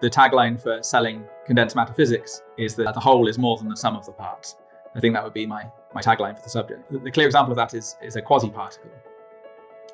the tagline for selling condensed matter physics is that the whole is more than the sum of the parts. I think that would be my, my tagline for the subject. The, clear example of that is, is a quasi-particle.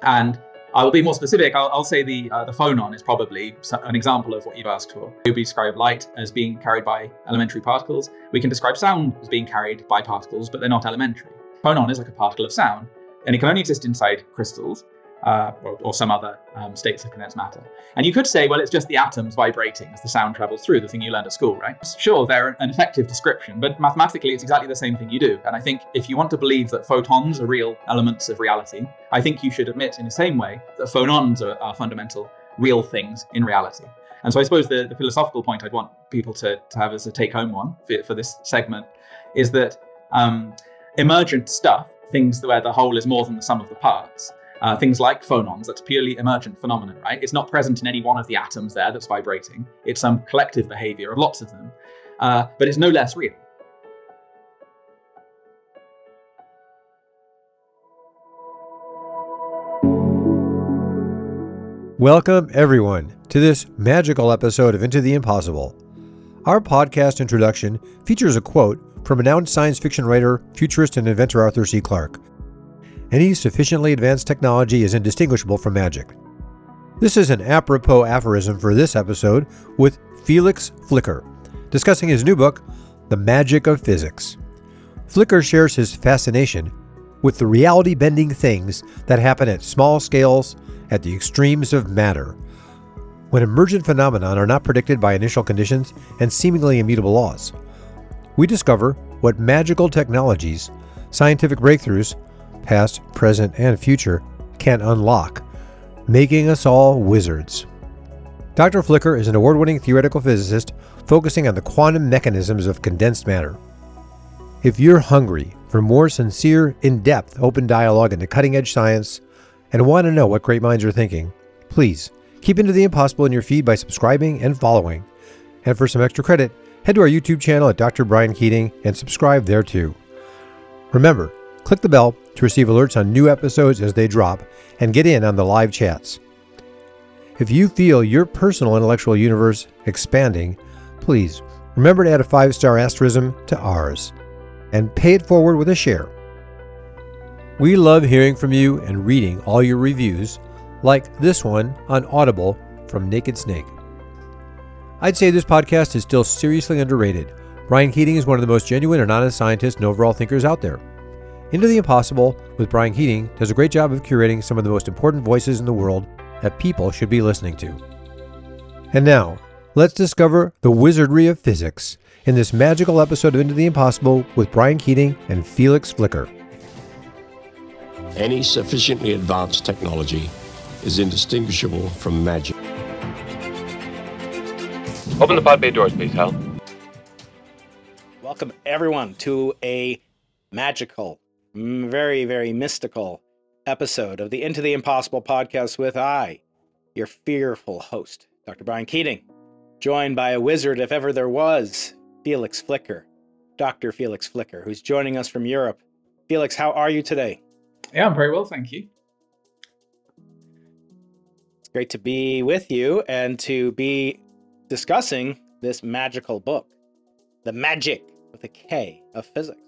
And I will be more specific. I'll, I'll say the uh, the phonon is probably an example of what you've asked for. We describe light as being carried by elementary particles. We can describe sound as being carried by particles, but they're not elementary. Phonon is like a particle of sound, and it can only exist inside crystals uh, or, or, some other um, states of condensed matter. And you could say, well, it's just the atoms vibrating as the sound travels through, the thing you learned at school, right? Sure, they're an effective description, but mathematically, it's exactly the same thing you do. And I think if you want to believe that photons are real elements of reality, I think you should admit in the same way that phonons are, are fundamental, real things in reality. And so I suppose the, the philosophical point I'd want people to, to have as a take home one for, for this segment is that um, emergent stuff, things where the whole is more than the sum of the parts, uh, things like phonons, that's purely emergent phenomenon, right? It's not present in any one of the atoms there that's vibrating. It's some collective behavior of lots of them, uh, but it's no less real. Welcome, everyone, to this magical episode of Into the Impossible. Our podcast introduction features a quote from renowned science fiction writer, futurist, and inventor Arthur C. Clarke any sufficiently advanced technology is indistinguishable from magic. This is an apropos aphorism for this episode with Felix Flicker, discussing his new book, The Magick of Physics. Flicker shares his fascination with the reality bending things that happen at small scales at the extremes of matter, when emergent phenomena are not predicted by initial conditions and seemingly immutable laws. We discover what magical technologies, scientific breakthroughs, past, present, and future, can unlock, making us all wizards. Dr. Flicker is an award winning theoretical physicist focusing on the quantum mechanisms of condensed matter. If you're hungry for more sincere, in depth, open dialogue into cutting edge science and want to know what great minds are thinking, please keep Into the Impossible in your feed by subscribing and following. And for some extra credit, head to our YouTube channel at Dr. Brian Keating and subscribe there too. Remember, Click the bell to receive alerts on new episodes as they drop and get in on the live chats. If you feel your personal intellectual universe expanding, please remember to add a five star asterism to ours and pay it forward with a share. We love hearing from you and reading all your reviews, like this one on Audible from Naked Snake. I'd say this podcast is still seriously underrated. Brian Keating is one of the most genuine and honest scientists and overall thinkers out there. Into the Impossible with Brian Keating does a great job of curating some of the most important voices in the world that people should be listening to. And now, let's discover the wizardry of physics in this magical episode of Into the Impossible with Brian Keating and Felix Flicker. Any sufficiently advanced technology is indistinguishable from magic. Open the pod bay doors, please, Hal. Welcome, everyone, to a magical very, very mystical episode of the Into the Impossible podcast with I, your fearful host, Dr. Brian Keating, joined by a wizard, if ever there was, Felix Flicker, Dr. Felix Flicker, who's joining us from Europe. Felix, how are you today? Yeah, I'm very well, thank you. It's great to be with you and to be discussing this magical book, The Magic with a K of Physics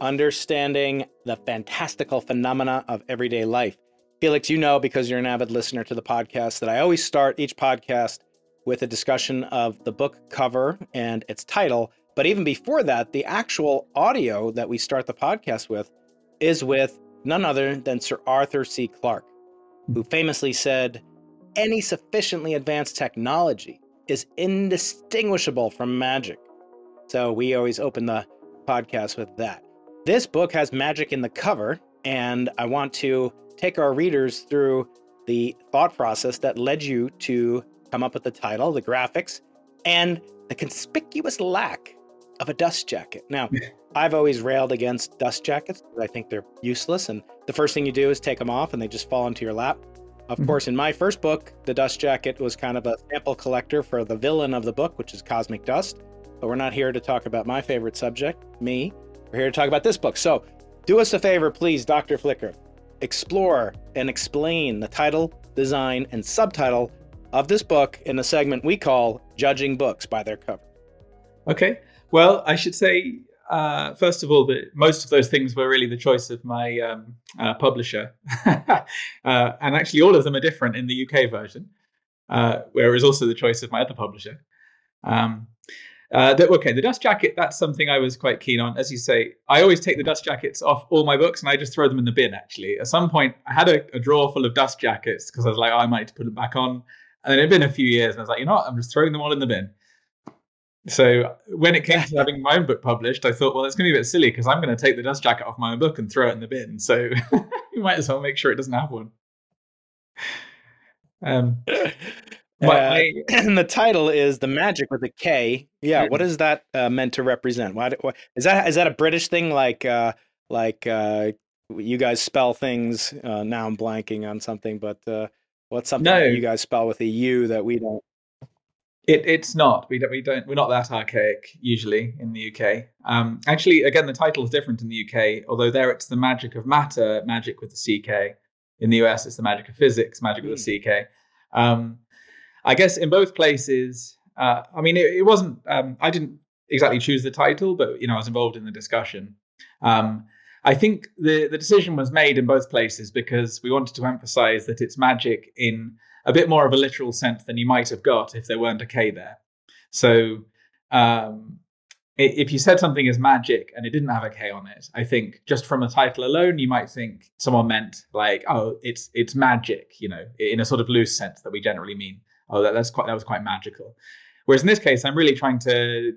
understanding the fantastical phenomena of everyday life. Felix, you know, because you're an avid listener to the podcast, that I always start each podcast with a discussion of the book cover and its title. But even before that, the actual audio that we start the podcast with is with none other than Sir Arthur C. Clarke, who famously said, Any sufficiently advanced technology is indistinguishable from magic. So we always open the podcast with that. This book has magic in the cover, and I want to take our readers through the thought process that led you to come up with the title, the graphics, and the conspicuous lack of a dust jacket. Now, I've always railed against dust jackets. I think they're useless, and the first thing you do is take them off and they just fall into your lap. Of mm-hmm. course, in my first book, the dust jacket was kind of a sample collector for the villain of the book, which is cosmic dust. But we're not here to talk about my favorite subject, me. We're here to talk about this book. So, do us a favor, please, Dr. Flicker. Explore and explain the title, design, and subtitle of this book in the segment we call Judging Books by Their Cover. Okay. Well, I should say, uh, first of all, that most of those things were really the choice of my um, uh, publisher. uh, and actually, all of them are different in the UK version, uh, where it was also the choice of my other publisher. Um, uh, okay, the dust jacket, that's something I was quite keen on. As you say, I always take the dust jackets off all my books and I just throw them in the bin, actually. At some point, I had a, a drawer full of dust jackets because I was like, oh, I might put them back on. And then it had been a few years and I was like, you know what? I'm just throwing them all in the bin. So when it came to having my own book published, I thought, well, it's going to be a bit silly because I'm going to take the dust jacket off my own book and throw it in the bin. So you might as well make sure it doesn't have one. Um, uh, and the title is "The Magic with a K." Yeah, what is that uh, meant to represent? Why, why, is that? Is that a British thing? Like, uh, like uh, you guys spell things? Uh, now I'm blanking on something, but uh, what's something no. you guys spell with a U that we don't? It, it's not. We don't. We don't. We're not that archaic usually in the UK. Um, actually, again, the title is different in the UK. Although there, it's the magic of matter, magic with the CK. In the US, it's the magic of physics, magic mm. with the hmm. CK. Um, I guess in both places, uh, I mean, it, it wasn't. Um, I didn't exactly choose the title, but you know, I was involved in the discussion. Um, I think the the decision was made in both places because we wanted to emphasize that it's magic in a bit more of a literal sense than you might have got if there weren't a K there. So um, if you said something is magic and it didn't have a K on it, I think just from a title alone, you might think someone meant like, oh, it's it's magic, you know, in a sort of loose sense that we generally mean oh, that, that's quite that was quite magical. Whereas in this case, I'm really trying to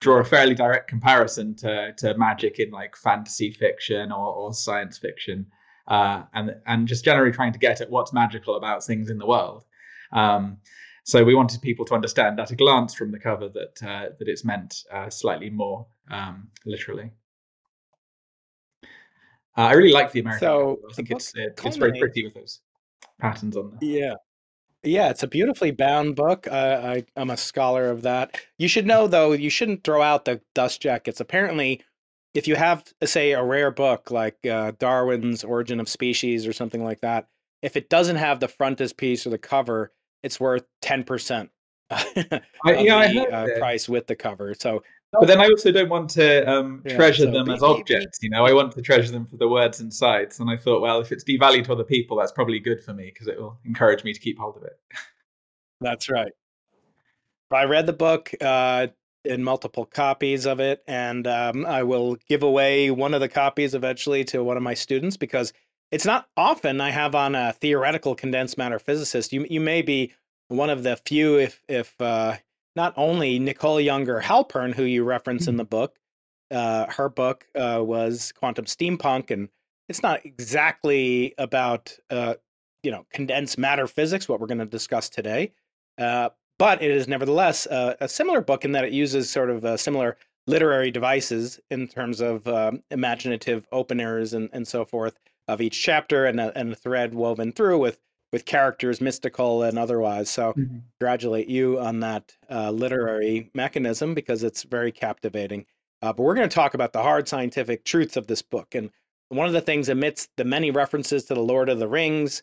draw a fairly direct comparison to to magic in like fantasy fiction or, or science fiction, uh, and and just generally trying to get at what's magical about things in the world. Um, so we wanted people to understand at a glance from the cover that uh, that it's meant uh, slightly more um, literally. Uh, I really like the American. So I think it's it, it's very pretty with those patterns on there. Yeah, yeah, it's a beautifully bound book. Uh, I, I'm a scholar of that. You should know, though, you shouldn't throw out the dust jackets. Apparently, if you have, say, a rare book like uh, Darwin's Origin of Species or something like that, if it doesn't have the frontispiece or the cover, it's worth 10% I, yeah, the uh, price with the cover. So but then I also don't want to um, yeah, treasure so them as objects. You know, I want to treasure them for the words inside. And I thought, well, if it's devalued to other people, that's probably good for me because it will encourage me to keep hold of it. That's right. I read the book uh, in multiple copies of it, and um, I will give away one of the copies eventually to one of my students because it's not often I have on a theoretical condensed matter physicist. You you may be one of the few, if if uh, not only Nicole Yunger Halpern, who you reference in mm-hmm. the book, uh, her book uh, was Quantum Steampunk, and it's not exactly about uh, you know condensed matter physics, what we're going to discuss today, uh, but it is nevertheless uh, a similar book in that it uses sort of uh, similar literary devices in terms of um, imaginative openers and, and so forth of each chapter and a, and a thread woven through with with characters, mystical and otherwise. So, mm-hmm. congratulate you on that uh, literary mechanism because it's very captivating. Uh, but we're going to talk about the hard scientific truths of this book. And one of the things amidst the many references to the Lord of the Rings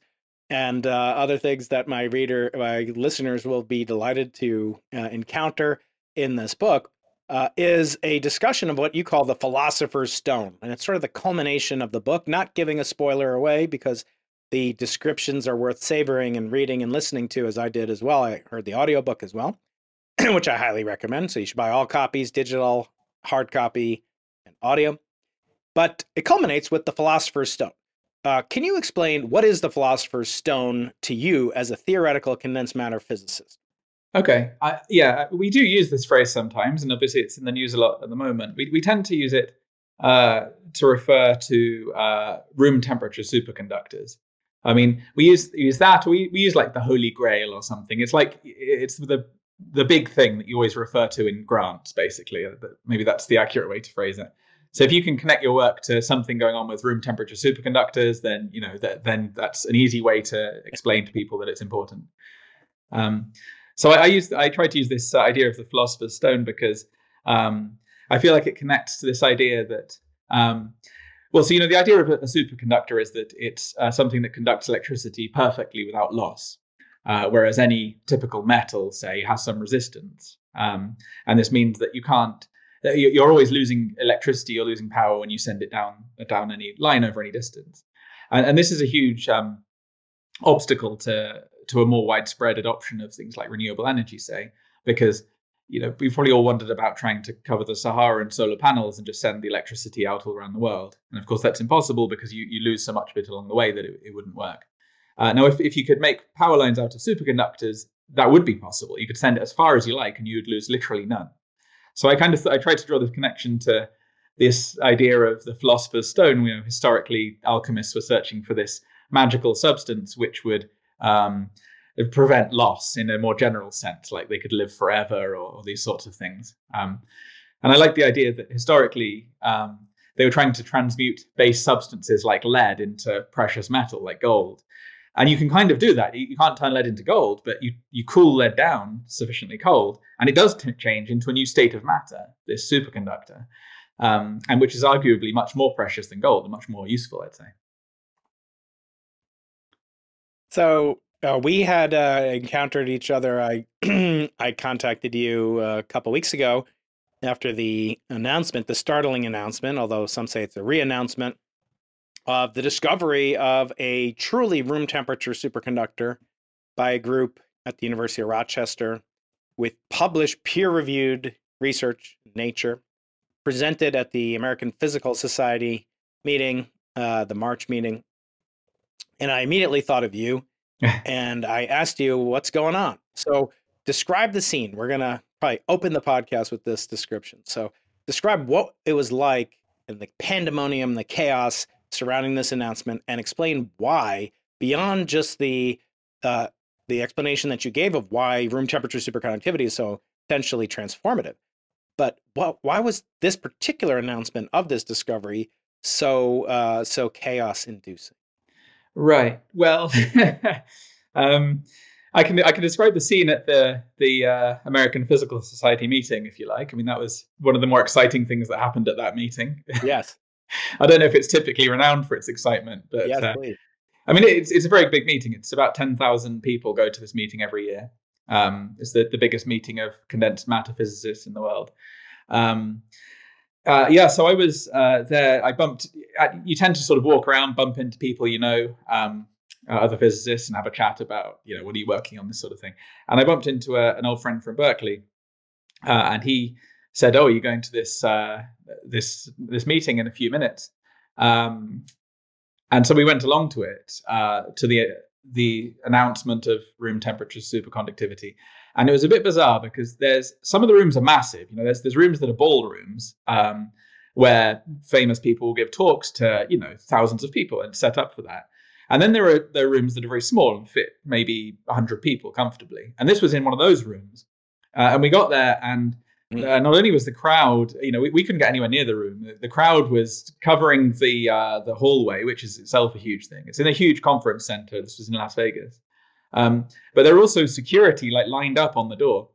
and uh, other things that my reader, my listeners will be delighted to uh, encounter in this book uh, is a discussion of what you call the philosopher's stone. And it's sort of the culmination of the book, not giving a spoiler away because the descriptions are worth savoring and reading and listening to, as I did as well. I heard the audiobook as well, which I highly recommend. So you should buy all copies digital, hard copy, and audio. But it culminates with the Philosopher's Stone. Uh, can you explain what is the Philosopher's Stone to you as a theoretical condensed matter physicist? Okay. I, yeah, we do use this phrase sometimes, and obviously it's in the news a lot at the moment. We, we tend to use it uh, to refer to uh, room temperature superconductors. I mean, we use use that, or we, we use like the Holy Grail or something. It's like it's the the big thing that you always refer to in grants, basically. Uh, maybe that's the accurate way to phrase it. So if you can connect your work to something going on with room temperature superconductors, then you know that then that's an easy way to explain to people that it's important. Um, so I, I I try to use this idea of the philosopher's stone because um, I feel like it connects to this idea that um, well, so you know, the idea of a, superconductor is that it's uh, something that conducts electricity perfectly without loss. uh, whereas any typical metal, say, has some resistance. Um, and this means that you can't. You're always losing electricity. You're losing power when you send it down down any line over any distance, and, and this is a huge um, obstacle to to a more widespread adoption of things like renewable energy, say, because you know we've probably all wondered about trying to cover the Sahara in solar panels and just send the electricity out all around the world, and of course that's impossible because you, you lose so much of it along the way that it, it wouldn't work. Uh, now, if, if you could make power lines out of superconductors, that would be possible. You could send it as far as you like, and you'd lose literally none. So I kind of th- I tried to draw the connection to this idea of the philosopher's stone. You know, historically, alchemists were searching for this magical substance which would um, prevent loss in a more general sense, like they could live forever or, or these sorts of things. Um, and I like the idea that historically um, they were trying to transmute base substances like lead into precious metal, like gold. And you can kind of do that. You, you can't turn lead into gold, but you, you cool lead down sufficiently cold, and it does t- change into a new state of matter, this superconductor, um, and which is arguably much more precious than gold and much more useful, I'd say. So uh, we had uh, encountered each other. I I contacted you uh, a couple weeks ago after the announcement, the startling announcement, although some say it's a re-announcement of the discovery of a truly room temperature superconductor by a group at the University of Rochester with published peer-reviewed research in Nature, presented at the American Physical Society meeting, uh, the March meeting, and I immediately thought of you and I asked you what's going on. So describe the scene. We're gonna probably open the podcast with this description. So describe what it was like and the pandemonium, the chaos surrounding this announcement, and explain why, beyond just the uh, the explanation that you gave of why room temperature superconductivity is so potentially transformative. But what, why was this particular announcement of this discovery so uh, so chaos inducing? Right. Well, um, I can I can describe the scene at the the uh, American Physical Society meeting, if you like. I mean, that was one of the more exciting things that happened at that meeting. Yes. I don't know if it's typically renowned for its excitement, but yes, uh, please. I mean, it's it's a very big meeting. It's about ten thousand people go to this meeting every year. Um, it's the, the biggest meeting of condensed matter physicists in the world. Um, uh, yeah, so I was uh, there. I bumped. Uh, you tend to sort of walk around, bump into people you know, um, uh, other physicists, and have a chat about, you know, what are you working on, this sort of thing. And I bumped into a, an old friend from Berkeley, uh, and he said, "Oh, you're going to this uh, this this meeting in a few minutes." Um, and so we went along to it to the the announcement of room temperature superconductivity. And it was a bit bizarre because there's some of the rooms are massive. You know, there's there's rooms that are ballrooms um, where famous people will give talks to you know thousands of people and set up for that. And then there are there are rooms that are very small and fit maybe 100 people comfortably. And this was in one of those rooms. Uh, and we got there and uh, not only was the crowd, you know, we, we couldn't get anywhere near the room. The, the crowd was covering the uh, the hallway, which is itself a huge thing. It's in a huge conference center. This was in Las Vegas, um, but there were also security like lined up on the door,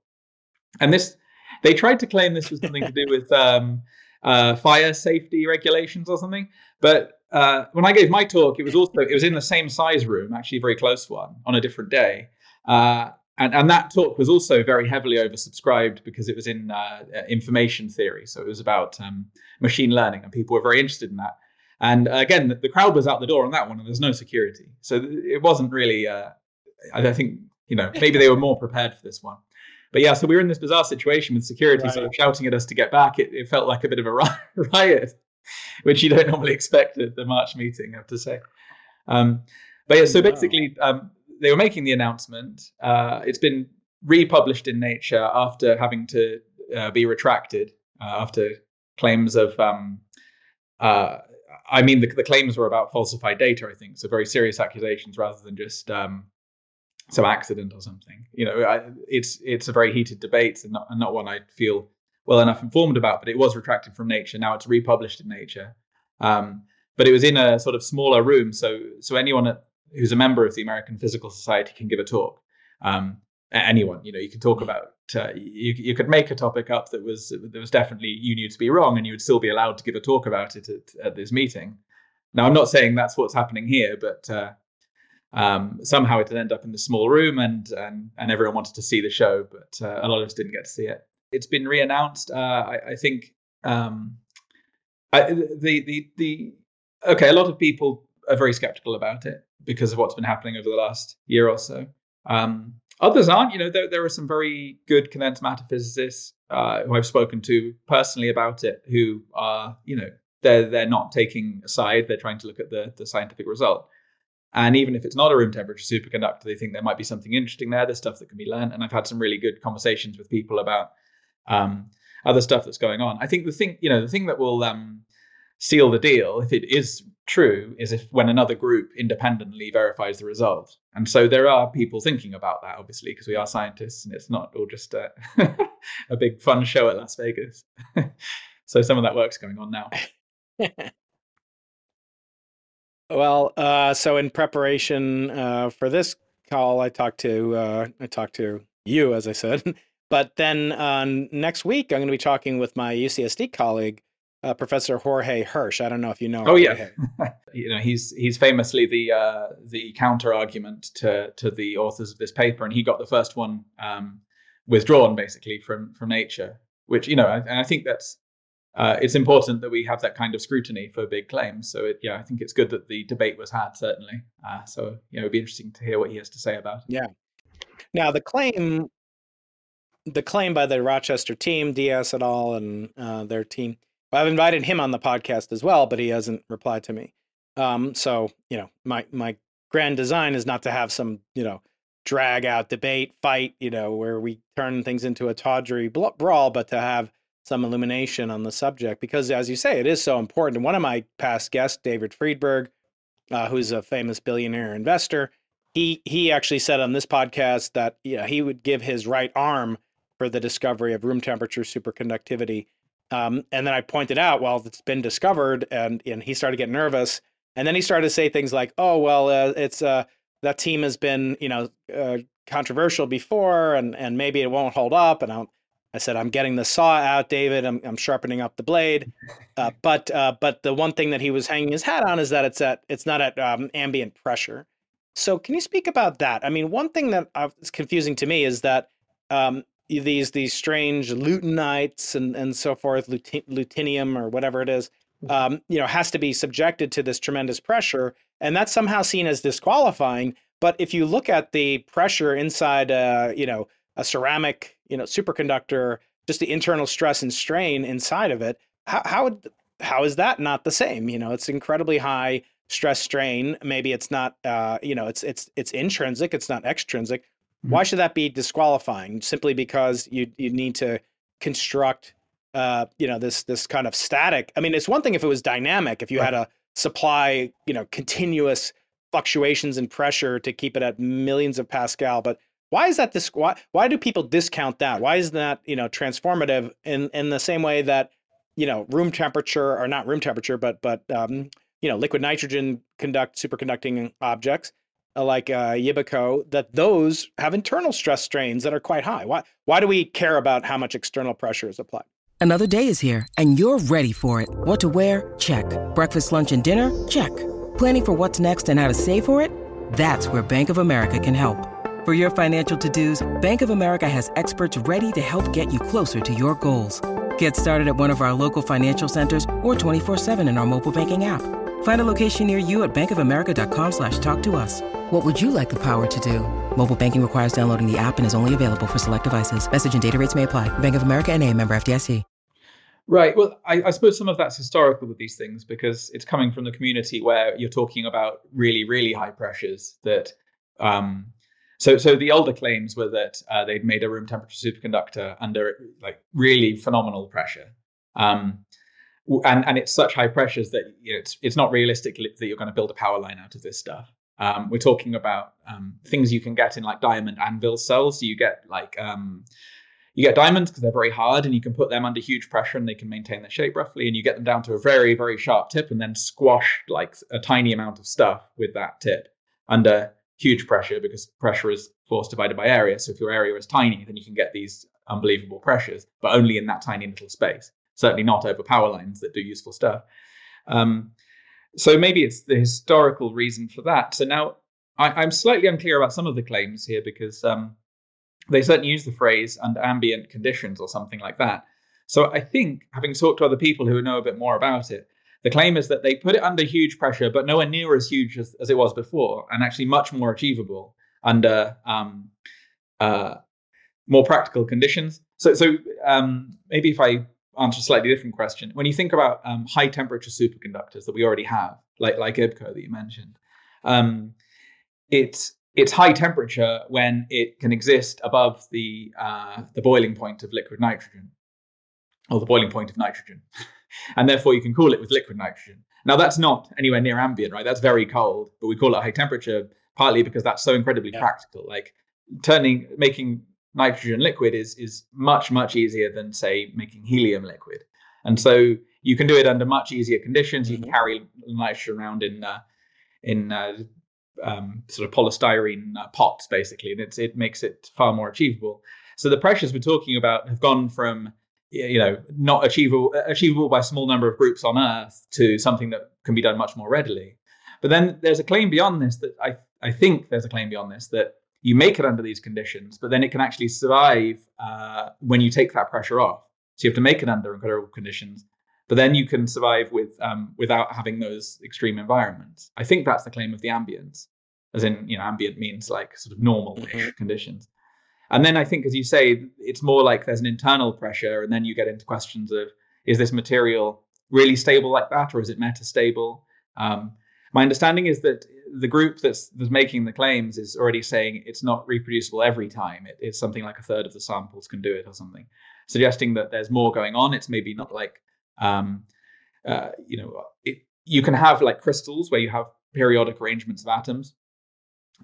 and this they tried to claim this was something to do with um, uh, fire safety regulations or something. But uh, when I gave my talk, it was also it was in the same size room, actually very close one, on a different day. Uh, and, and that talk was also very heavily oversubscribed because it was in uh, information theory. So it was about um, machine learning, and people were very interested in that. And uh, again, the, crowd was out the door on that one, and there's no security. So it wasn't really uh, I think you know maybe they were more prepared for this one. But yeah, so we were in this bizarre situation with security right. sort of shouting at us to get back. It, it felt like a bit of a riot, which you don't normally expect at the March meeting, I have to say. Um, but yeah, so basically, um, they were making the announcement. Uh, it's been republished in Nature after having to uh, be retracted uh, after claims of. Um, uh, I mean, the, the, claims were about falsified data. I think so. Very serious accusations, rather than just um, some accident or something. You know, I, it's it's a very heated debate and not, and not one I feel well enough informed about. But it was retracted from Nature. Now it's republished in Nature. Um, but it was in a sort of smaller room, so so anyone who's a member of the American Physical Society can give a talk. Um, anyone, you know, you can talk about. Uh, you you could make a topic up that was that was definitely you knew to be wrong, and you would still be allowed to give a talk about it at, at this meeting. Now, I'm not saying that's what's happening here, but uh, um, somehow it ended up in the small room, and and, and everyone wanted to see the show, but uh, a lot of us didn't get to see it. It's been reannounced. Uh, I, I, think um, I, the the the okay. A lot of people are very skeptical about it because of what's been happening over the last year or so. Um, others aren't. You know, there there are some very good condensed matter physicists uh, who I've spoken to personally about it who are you know they're they're not taking a side. They're trying to look at the the scientific result. And even if it's not a room temperature superconductor, they think there might be something interesting there. There's stuff that can be learned. And I've had some really good conversations with people about um, other stuff that's going on. I think the thing, you know, the thing that will um, seal the deal, if it is true, is if when another group independently verifies the result. And so there are people thinking about that, obviously, because we are scientists and it's not all just a, a big fun show at Las Vegas. so some of that work's going on now. Well, uh, so in preparation uh, for this call, I talked to uh, I talked to you, as I said. but then uh, next week, I'm going to be talking with my UCSD colleague, uh, Professor Jorge Hirsch. I don't know if you know. Oh yeah, you know he's he's famously the uh, the counter argument to to the authors of this paper, and he got the first one um, withdrawn basically from from Nature, which you know, and I think that's uh, it's important that we have that kind of scrutiny for big claims. So, it, yeah, I think it's good that the debate was had, certainly. Uh, so, you know, it'd be interesting to hear what he has to say about it. Yeah. Now, the claim, the claim by the Rochester team, Dias et al., and uh, their team. I've invited him on the podcast as well, but he hasn't replied to me. Um, so, you know, my my grand design is not to have some, you know, drag out debate, fight, you know, where we turn things into a tawdry brawl, but to have some illumination on the subject because, as you say, it is so important. One of my past guests, David Friedberg, uh, who's a famous billionaire investor, he he actually said on this podcast that you know, he would give his right arm for the discovery of room temperature superconductivity. Um, and then I pointed out, well, it's been discovered, and and he started getting nervous. And then he started to say things like, "Oh, well, uh, it's uh, that team has been, you know, uh, controversial before, and and maybe it won't hold up." And I I said, I'm getting the saw out, David. I'm, I'm sharpening up the blade. Uh, but uh, but the one thing that he was hanging his hat on is that it's at it's not at um, ambient pressure. So can you speak about that? I mean, one thing that uh, confusing to me is that um, these these strange lutenites and and so forth, lutetium or whatever it is, mm-hmm. um, you know, has to be subjected to this tremendous pressure, and that's somehow seen as disqualifying. But if you look at the pressure inside, uh, you know, a ceramic you know superconductor just the internal stress and strain inside of it how how how is that not the same? You know it's incredibly high stress strain. Maybe it's not uh, you know it's it's it's intrinsic it's not extrinsic. Mm-hmm. why should that be disqualifying? Simply because you you need to construct uh, you know this this kind of static. I mean it's one thing if it was dynamic if you right. had a supply you know continuous fluctuations in pressure to keep it at millions of pascal but why is that this? Why, why do people discount that? Why is that you know transformative in in the same way that you know room temperature or not room temperature, but but um, you know liquid nitrogen conduct superconducting objects uh, like uh, that those have internal stress strains that are quite high. Why why do we care about how much external pressure is applied? Another day is here and you're ready for it. What to wear? Check. Breakfast, lunch, and dinner? Check. Planning for what's next and how to save for it? That's where Bank of America can help. For your financial to-dos, Bank of America has experts ready to help get you closer to your goals. Get started at one of our local financial centers or 24-7 in our mobile banking app. Find a location near you at bankofamerica.com slash talk to us. What would you like the power to do? Mobile banking requires downloading the app and is only available for select devices. Message and data rates may apply. Bank of America and a member FDIC. Right. Well, I, I suppose some of that's historical with these things because it's coming from the community where you're talking about really, really high pressures that um, so, so the older claims were that uh, they'd made a room temperature superconductor under like really phenomenal pressure, um, and and it's such high pressures that you know, it's it's not realistic that you're going to build a power line out of this stuff. Um, we're talking about um, things you can get in like diamond anvil cells. So you get like um, you get diamonds because they're very hard, and you can put them under huge pressure, and they can maintain their shape roughly. And you get them down to a very very sharp tip, and then squash like a tiny amount of stuff with that tip under huge pressure because pressure is force divided by area. So if your area is tiny, then you can get these unbelievable pressures, but only in that tiny little space. Certainly not over power lines that do useful stuff. Um, so maybe it's the historical reason for that. So now I, am slightly unclear about some of the claims here because um, they certainly use the phrase under ambient conditions or something like that. So I think, having talked to other people who know a bit more about it, the claim is that they put it under huge pressure, but nowhere near as huge as, as it was before, and actually much more achievable under um, uh, more practical conditions. So, so um, maybe if I answer a slightly different question, when you think about um, high temperature superconductors that we already have, like like YBCO that you mentioned, um, it's it's high temperature when it can exist above the uh, the boiling point of liquid nitrogen, or the boiling point of nitrogen, and therefore you can cool it with liquid nitrogen. Now that's not anywhere near ambient, right? That's very cold, but we call it high temperature partly because that's so incredibly yeah. practical. Like turning making nitrogen liquid is is much much easier than say making helium liquid and so you can do it under much easier conditions you can mm-hmm. carry nitrogen around in uh, in uh, um, sort of polystyrene uh, pots basically and it's, it makes it far more achievable so the pressures we're talking about have gone from you know not achievable achievable by a small number of groups on earth to something that can be done much more readily but then there's a claim beyond this that i i think there's a claim beyond this that you make it under these conditions, but then it can actually survive uh, when you take that pressure off. So you have to make it under incredible conditions, but then you can survive with um, without having those extreme environments. I think that's the claim of the ambience, as in you know ambient means like sort of normal-ish mm-hmm. conditions. And then I think, as you say, it's more like there's an internal pressure, and then you get into questions of is this material really stable like that, or is it metastable? Um, my understanding is that the group that's, that's making the claims is already saying it's not reproducible every time. It, it's something like a third of the samples can do it or something, suggesting that there's more going on. It's maybe not like, um, uh, you know, it, you can have like crystals where you have periodic arrangements of atoms.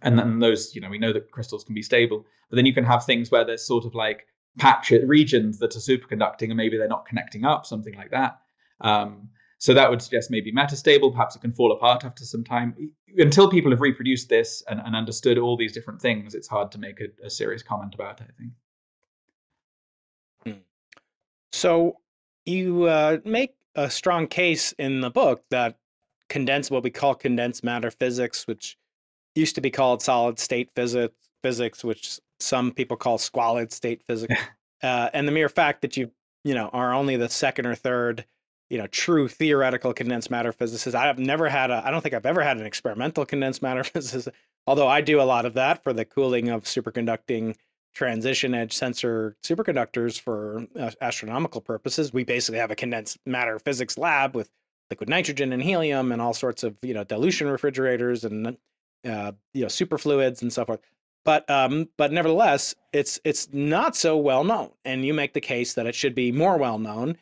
And then those, you know, we know that crystals can be stable, but then you can have things where there's sort of like patch regions that are superconducting and maybe they're not connecting up, something like that. Um, so that would suggest maybe metastable. Perhaps it can fall apart after some time. Until people have reproduced this and, and understood all these different things, it's hard to make a, a serious comment about it. I think. Hmm. So you uh, make a strong case in the book that condensed what we call condensed matter physics, which used to be called solid state physics, physics, which some people call squalid state physics, uh, and the mere fact that you you know are only the second or third you know true theoretical condensed matter physicist. I have never had a I don't think I've ever had an experimental condensed matter physicist, although I do a lot of that for the cooling of superconducting transition edge sensor superconductors for uh, astronomical purposes. We basically have a condensed matter physics lab with liquid nitrogen and helium and all sorts of you know dilution refrigerators and uh, you know superfluids and so forth. But um, but nevertheless, it's it's not so well known, and you make the case that it should be more well known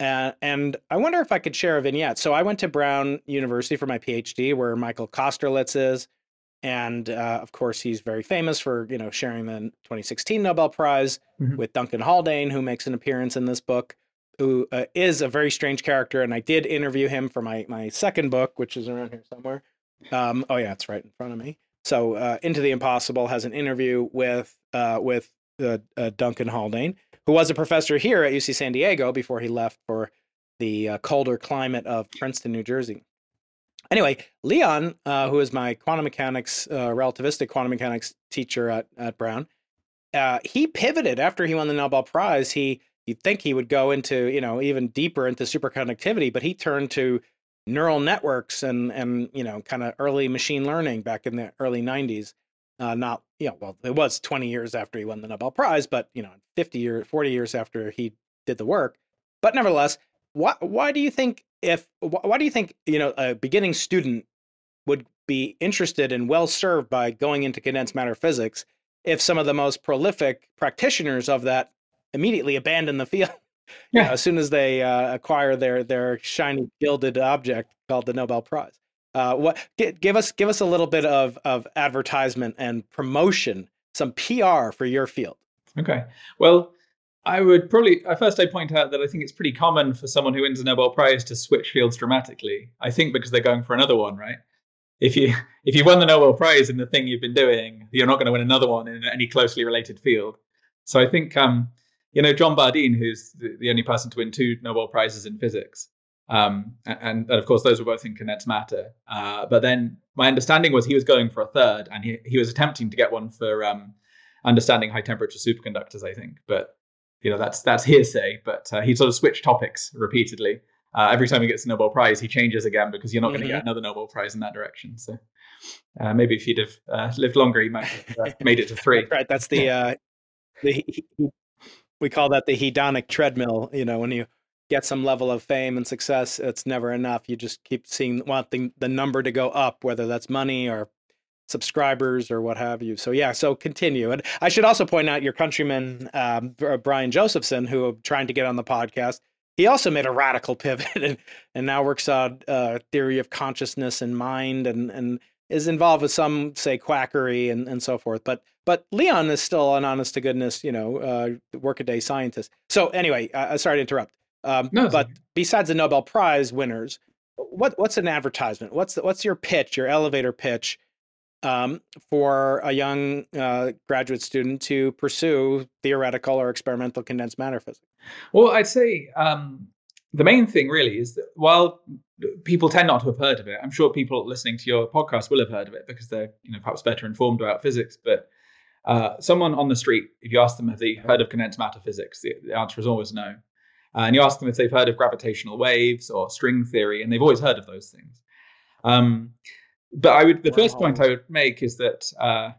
uh, and I wonder if I could share a vignette. So I went to Brown University for my PhD, where Michael Kosterlitz is, and uh, of course he's very famous for you know sharing the 2016 Nobel Prize mm-hmm. with Duncan Haldane, who makes an appearance in this book, who uh, is a very strange character. And I did interview him for my my second book, which is around here somewhere. Um, oh yeah, it's right in front of me. So uh, Into the Impossible has an interview with uh, with uh, Duncan Haldane who was a professor here at UC San Diego before he left for the uh, colder climate of Princeton, New Jersey. Anyway, Leon, uh, who is my quantum mechanics, uh, relativistic quantum mechanics teacher at, at Brown, he pivoted after he won the Nobel Prize. He you'd think he would go into you know even deeper into superconductivity, but he turned to neural networks and and you know kind of early machine learning back in the early 90s uh, not, you know, well, it was 20 years after he won the Nobel Prize, but, you know, 50 years, 40 years after he did the work. But nevertheless, why, why do you think if, why do you think, you know, a beginning student would be interested and well served by going into condensed matter physics if some of the most prolific practitioners of that immediately abandon the field yeah. you know, as soon as they uh, acquire their their shiny gilded object called the Nobel Prize. Uh, what give us give us a little bit of of advertisement and promotion, some PR for your field. Okay. Well, I would probably first I point out that I think it's pretty common for someone who wins a Nobel Prize to switch fields dramatically. I think because they're going for another one, right? If you if you won the Nobel Prize in the thing you've been doing, you're not going to win another one in any closely related field. So I think um, you know John Bardeen, who's the, the only person to win two Nobel prizes in physics, Um, and, and, of course, those were both in condensed matter. Uh, but then my understanding was he was going for a third, and he, he was attempting to get one for um, understanding high temperature superconductors, I think. But you know that's that's hearsay. But uh, he sort of switched topics repeatedly. Uh, every time he gets a Nobel Prize, he changes again because you're not mm-hmm. going to get another Nobel Prize in that direction. So uh, maybe if he'd have uh, lived longer, he might have uh, made it to three. right. That's the the we call that the hedonic treadmill. You know, when you get some level of fame and success, it's never enough. You just keep seeing wanting the number to go up, whether that's money or subscribers or what have you. So yeah, so continue. And I should also point out your countryman um, Brian Josephson, who trying to get on the podcast. He also made a radical pivot and, and now works on uh, theory of consciousness and mind and and is involved with some say quackery and, and so forth. But but Leon is still an honest to goodness, you know, uh, workaday scientist. So anyway, uh, sorry to interrupt. Um, no, but besides the Nobel Prize winners, what what's an advertisement? What's the, what's your pitch, your elevator pitch um, for a young uh, graduate student to pursue theoretical or experimental condensed matter physics? Well, I'd say um, the main thing really is that while people tend not to have heard of it, I'm sure people listening to your podcast will have heard of it because they're you know perhaps better informed about physics. But uh, someone on the street, if you ask them have they've heard of condensed matter physics, the, the answer is always no. Uh, and you ask them if they've heard of gravitational waves or string theory, and they've always heard of those things. Um, but I would the wow. first point I would make is that uh,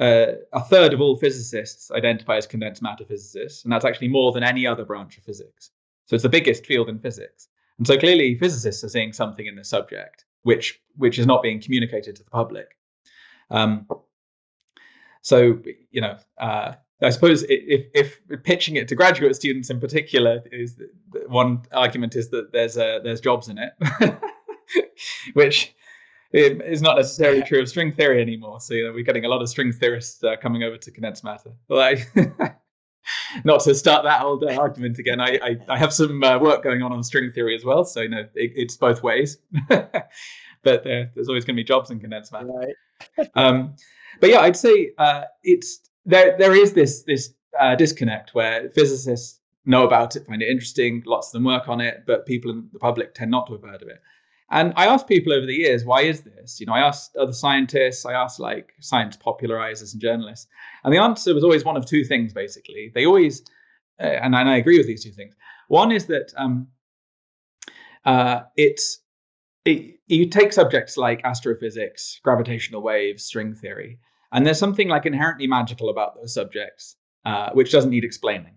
uh, a third of all physicists identify as condensed matter physicists, and that's actually more than any other branch of physics. So it's the biggest field in physics, and so clearly physicists are seeing something in this subject which which is not being communicated to the public. Um, so you know, uh, I suppose if, if pitching it to graduate students in particular is one argument is that there's a, there's jobs in it, which is not necessarily true of string theory anymore. So you know, we're getting a lot of string theorists uh, coming over to condensed matter. Like, not to start that old uh, argument again. I, I, I have some uh, work going on on string theory as well, so you know it, it's both ways. but there's always going to be jobs in condensed matter. Right. um, but yeah, I'd say uh, it's there there is this this uh, disconnect where physicists know about it, find it interesting, lots of them work on it, but people in the public tend not to have heard of it. And I asked people over the years, why is this? You know, I asked other scientists, I asked like science popularizers and journalists, and the answer was always one of two things. Basically, they always, uh, and, and I agree with these two things. One is that um, uh, it's it, you take subjects like astrophysics, gravitational waves, string theory, and there's something like inherently magical about those subjects, uh, which doesn't need explaining.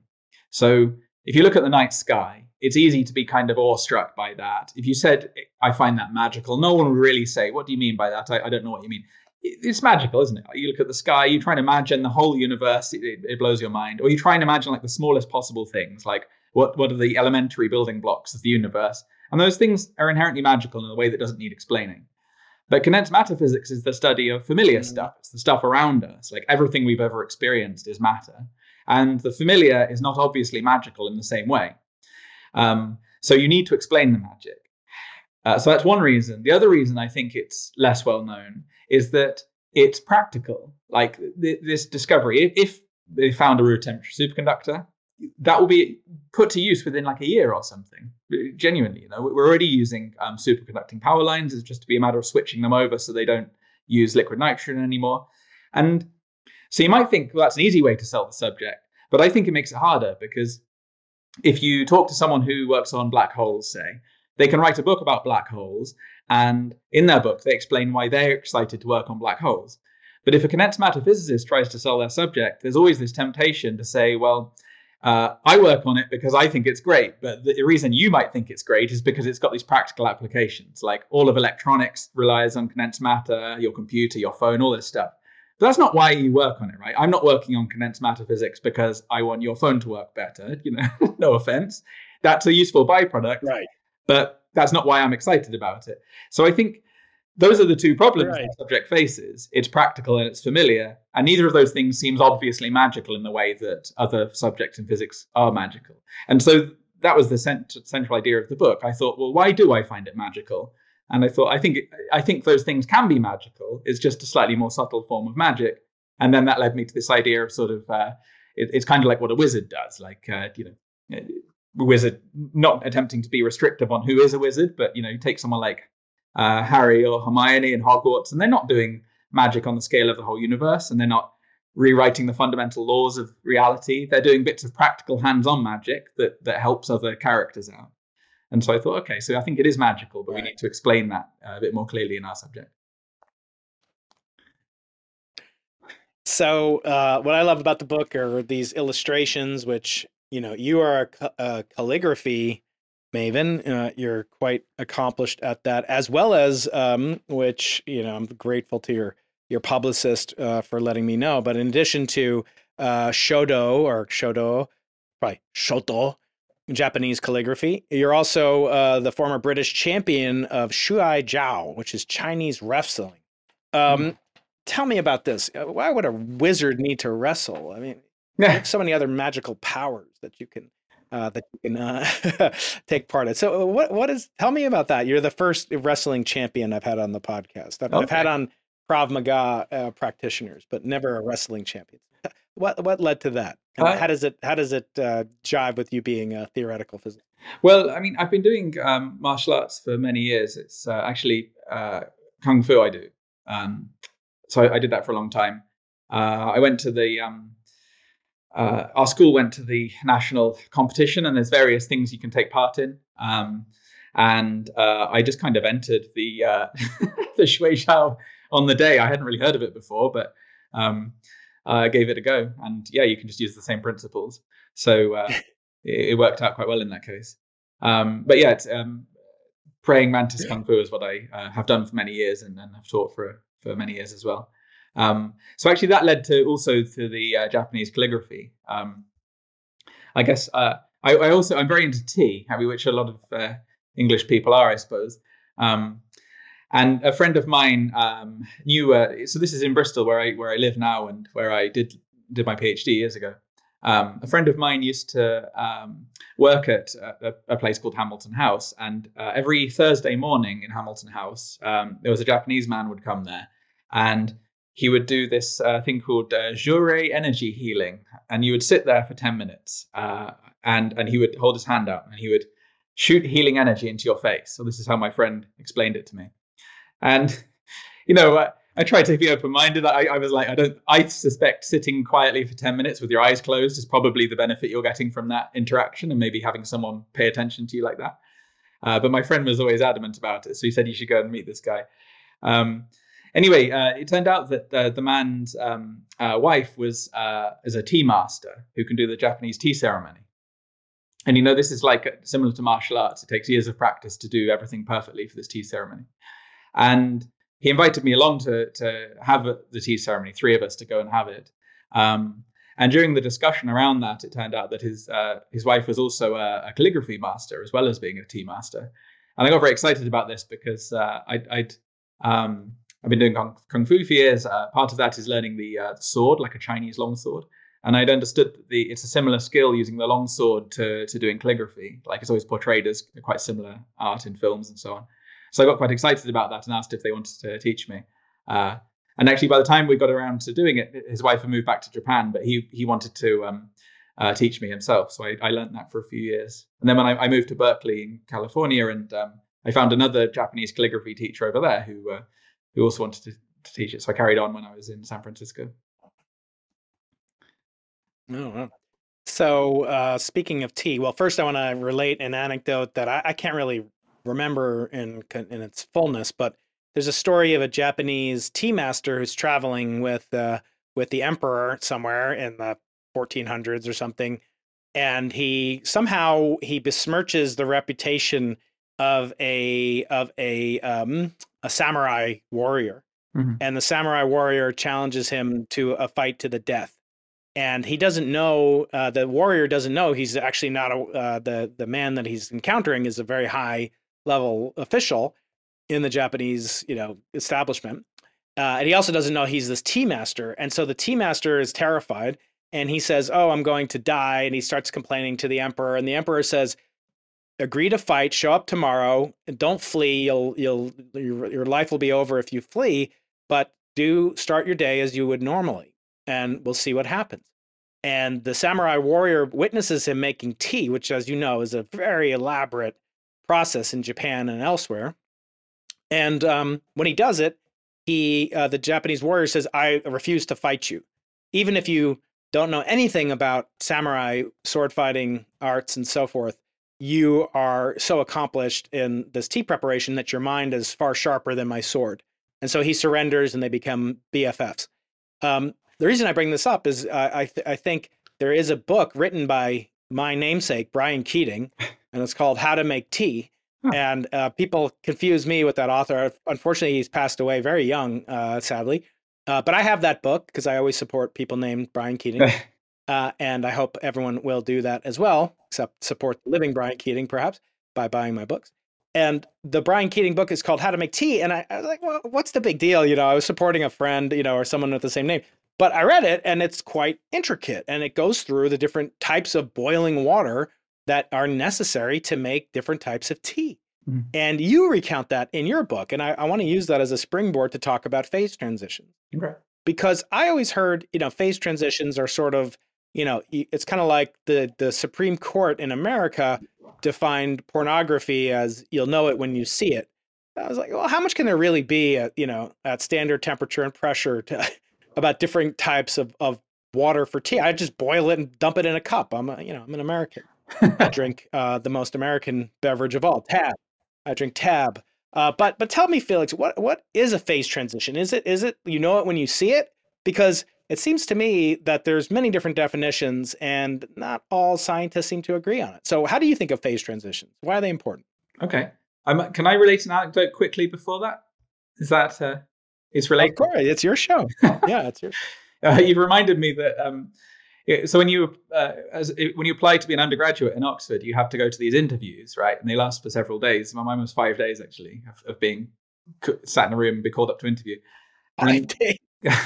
So if you look at the night sky, it's easy to be kind of awestruck by that. If you said, I find that magical, no one would really say, What do you mean by that? I, I don't know what you mean. It's magical, isn't it? You look at the sky, you try and imagine the whole universe, it, it blows your mind. Or you try and imagine like the smallest possible things, like what, what are the elementary building blocks of the universe? And those things are inherently magical in a way that doesn't need explaining. But condensed matter physics is the study of familiar mm. stuff. It's the stuff around us. Like everything we've ever experienced is matter. And the familiar is not obviously magical in the same way. Um, so you need to explain the magic. Uh, so that's one reason. The other reason I think it's less well known is that it's practical. Like th- this discovery, if, if they found a room temperature superconductor, that will be put to use within like a year or something. Genuinely, you know, we're already using um, superconducting power lines. It's just to be a matter of switching them over so they don't use liquid nitrogen anymore. And so you might think, well, that's an easy way to sell the subject, but I think it makes it harder because if you talk to someone who works on black holes, say, they can write a book about black holes, and in their book they explain why they're excited to work on black holes. But if a condensed matter physicist tries to sell their subject, there's always this temptation to say, well, uh, I work on it because I think it's great, but the reason you might think it's great is because it's got these practical applications. Like all of electronics relies on condensed matter, your computer, your phone, all this stuff. But that's not why you work on it, right? I'm not working on condensed matter physics because I want your phone to work better. You know, no offense. That's a useful byproduct, right? But that's not why I'm excited about it. So I think those are the two problems right. the subject faces. It's practical and it's familiar, and neither of those things seems obviously magical in the way that other subjects in physics are magical. And so that was the cent- central idea of the book. I thought, well, why do I find it magical? And I thought, I think, I think those things can be magical. It's just a slightly more subtle form of magic. And then that led me to this idea of sort of, uh, it, it's kind of like what a wizard does. Like, uh, you know, wizard, not attempting to be restrictive on who is a wizard, but you know, you take someone like uh, Harry or Hermione in Hogwarts, and they're not doing magic on the scale of the whole universe, and they're not rewriting the fundamental laws of reality. They're doing bits of practical hands-on magic that that helps other characters out. And so I thought, okay, so I think it is magical, but right. we need to explain that uh, a bit more clearly in our subject. So, uh, what I love about the book are these illustrations, which you know you are a, a calligraphy maven. Uh, you're quite accomplished at that, as well as um, which you know I'm grateful to your your publicist uh, for letting me know. But in addition to uh, shodo or shodo, probably shoto, Japanese calligraphy, you're also uh, the former British champion of Shuai Jiao, which is Chinese wrestling. Um, mm tell me about this. Uh, why would a wizard need to wrestle? I mean, so many other magical powers that you can uh, that you can uh, take part in. So, uh, what what is? Tell me about that. You're the first wrestling champion I've had on the podcast. I've, okay. I've had on Krav Maga uh, practitioners, but never a wrestling champion. What what led to that? Uh, how does it how does it uh, jive with you being a theoretical physicist? Well, I mean, I've been doing um, martial arts for many years. It's actually kung fu I do. Um, so I, I, did that for a long time. Uh, I went to the um, uh, our school went to the national competition, and there's various things you can take part in. Um, and uh, I just kind of entered the uh, the Shuai Jiao on the day. I hadn't really heard of it before, but um, I gave it a go. And yeah, you can just use the same principles. So uh, it, it, worked out quite well in that case. Um, but yeah, it's, um, praying mantis kung fu is what I uh, have done for many years and, and have taught for for many years as well. Um, so actually, that led to also to the uh, Japanese calligraphy. Um, I guess uh, I, I, also I'm very into tea, which a lot of uh, English people are, I suppose. Um, and a friend of mine um, knew. Uh, so this is in Bristol, where I where I live now, and where I did did my PhD years ago. Um, a friend of mine used to um, work at a, a, place called Hamilton House, and uh, every Thursday morning in Hamilton House, there was a Japanese man would come there, and he would do this uh, thing called uh, Johrei energy healing, and you would sit there for ten minutes, uh, and and he would hold his hand out, and he would shoot healing energy into your face. So this is how my friend explained it to me, and you know. Uh, I tried to be open-minded. I, I, was like, I don't. I suspect sitting quietly for ten minutes with your eyes closed is probably the benefit you're getting from that interaction, and maybe having someone pay attention to you like that. Uh, but my friend was always adamant about it, so he said you should go and meet this guy. Um, anyway, uh, it turned out that uh, the man's um, uh, wife was uh, is a tea master who can do the Japanese tea ceremony. And you know, this is like similar to martial arts. It takes years of practice to do everything perfectly for this tea ceremony. And he invited me along to to have the tea ceremony, three of us to go and have it. Um, and during the discussion around that, it turned out that his uh, his wife was also a, a, calligraphy master as well as being a tea master. And I got very excited about this because uh, I'd, I'd um, I've been doing kung, kung fu for years. Uh, part of that is learning the, uh, sword, like a Chinese longsword. And I'd understood that the, it's a similar skill using the longsword to, to doing calligraphy. Like it's always portrayed as quite similar art in films and so on. So I got quite excited about that and asked if they wanted to teach me. Uh, and actually, by the time we got around to doing it, his wife had moved back to Japan, but he he wanted to um, uh, teach me himself. So I, I learned that for a few years. And then when I, I moved to Berkeley in California, and um, I found another Japanese calligraphy teacher over there who uh, who also wanted to, to, teach it. So I carried on when I was in San Francisco. Oh, wow. So uh, speaking of tea, well, first I want to relate an anecdote that I, I can't really remember in in its fullness, but there's a story of a Japanese tea master who's traveling with uh, with the emperor somewhere in the 1400s or something, and he somehow he besmirches the reputation of a of a um, a samurai warrior, mm-hmm. and the samurai warrior challenges him to a fight to the death. And he doesn't know. Uh, the warrior doesn't know he's actually not a, uh, the the man that he's encountering is a very high level official in the Japanese, you know, establishment. Uh, and he also doesn't know he's this tea master. And so the tea master is terrified and he says, Oh, I'm going to die. And he starts complaining to the emperor. And the emperor says, Agree to fight, show up tomorrow, and don't flee. You'll, you'll, your, your life will be over if you flee, but do start your day as you would normally, and we'll see what happens. and the samurai warrior witnesses him making tea, which, as you know, is a very elaborate process in Japan and elsewhere. And um, when he does it, he uh, the Japanese warrior says, "I refuse to fight you, even if you don't know anything about samurai sword fighting arts and so forth. You are so accomplished in this tea preparation that your mind is far sharper than my sword." And so he surrenders, and they become BFFs. Um, the reason I bring this up is uh, I th- I think there is a book written by my namesake Brian Keating, and it's called How to Make Tea. And uh, people confuse me with that author. Unfortunately, he's passed away very young, uh, sadly. Uh, but I have that book because I always support people named Brian Keating. Uh, and I hope everyone will do that as well, except support the living Brian Keating, perhaps, by buying my books. And the Brian Keating book is called How to Make Tea. And I, I was like, well, what's the big deal? You know, I was supporting a friend, you know, or someone with the same name. But I read it and it's quite intricate and it goes through the different types of boiling water that are necessary to make different types of tea. Mm. And you recount that in your book. And I, I want to use that as a springboard to talk about phase transitions. Okay. Because I always heard, you know, phase transitions are sort of, you know, it's kind of like the the Supreme Court in America defined pornography as you'll know it when you see it. I was like, well, how much can there really be at, you know, at standard temperature and pressure to about different types of, of water for tea? I just boil it and dump it in a cup. I'm a, you know, I'm an American. I drink uh, the most American beverage of all, tab. I drink tab. Uh, but but tell me, Felix, what what is a phase transition? Is it is it you know it when you see it? Because it seems to me that there's many different definitions, and not all scientists seem to agree on it. So, how do you think of phase transitions? Why are they important? Okay, um, can I relate an anecdote quickly before that? Is that uh, it's related? Of course, it's your show. yeah, it's your. Uh, you've reminded me that um, so when you uh, as when you apply to be an undergraduate in Oxford, you have to go to these interviews, right? And they last for several days. My mine was five days actually of, of being sat in a room and be called up to interview. Five days.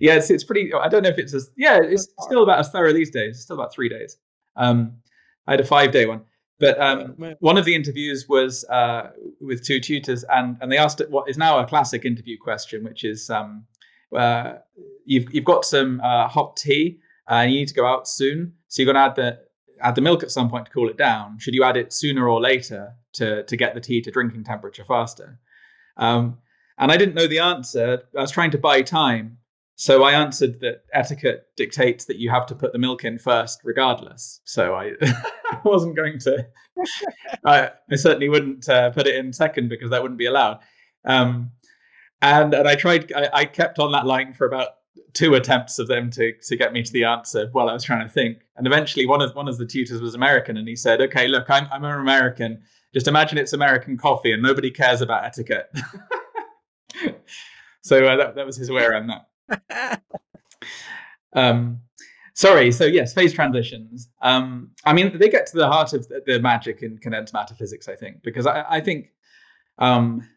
yeah, it's it's pretty. I don't know if it's as yeah, it's still about as thorough these days. It's still about three days. Um, I had a five day one, but um, one of the interviews was uh, with two tutors, and and they asked what is now a classic interview question, which is um, uh, you've you've got some uh, hot tea and you need to go out soon. So you're going to add the add the milk at some point to cool it down. Should you add it sooner or later to to get the tea to drinking temperature faster? Um, and I didn't know the answer. I was trying to buy time, so I answered that etiquette dictates that you have to put the milk in first, regardless. So I wasn't going to. I, I, certainly wouldn't uh, put it in second because that wouldn't be allowed. Um, and and I tried. I, I kept on that line for about two attempts of them to to get me to the answer while I was trying to think. And eventually, one of one of the tutors was American, and he said, "Okay, look, I'm I'm an American. Just imagine it's American coffee, and nobody cares about etiquette." so uh, that that was his way around that. um, sorry. So yes, phase transitions. Um, I mean, they get to the heart of the, the magic in condensed matter physics, I think, because I, I think. Um,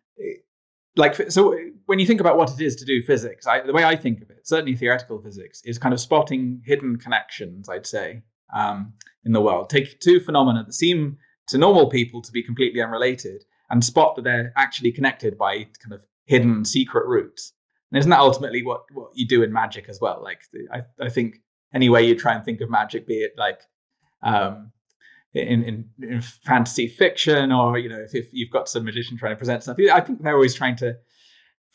like so when you think about what it is to do physics I, the way i think of it certainly theoretical physics is kind of spotting hidden connections i'd say um, in the world take two phenomena that seem to normal people to be completely unrelated and spot that they're actually connected by kind of hidden secret routes and isn't that ultimately what what you do in magic as well? Like i, I think any way you try and think of magic be it like um, in, in, in, fantasy fiction or you know if, if you've got some magician trying to present stuff i think they're always trying to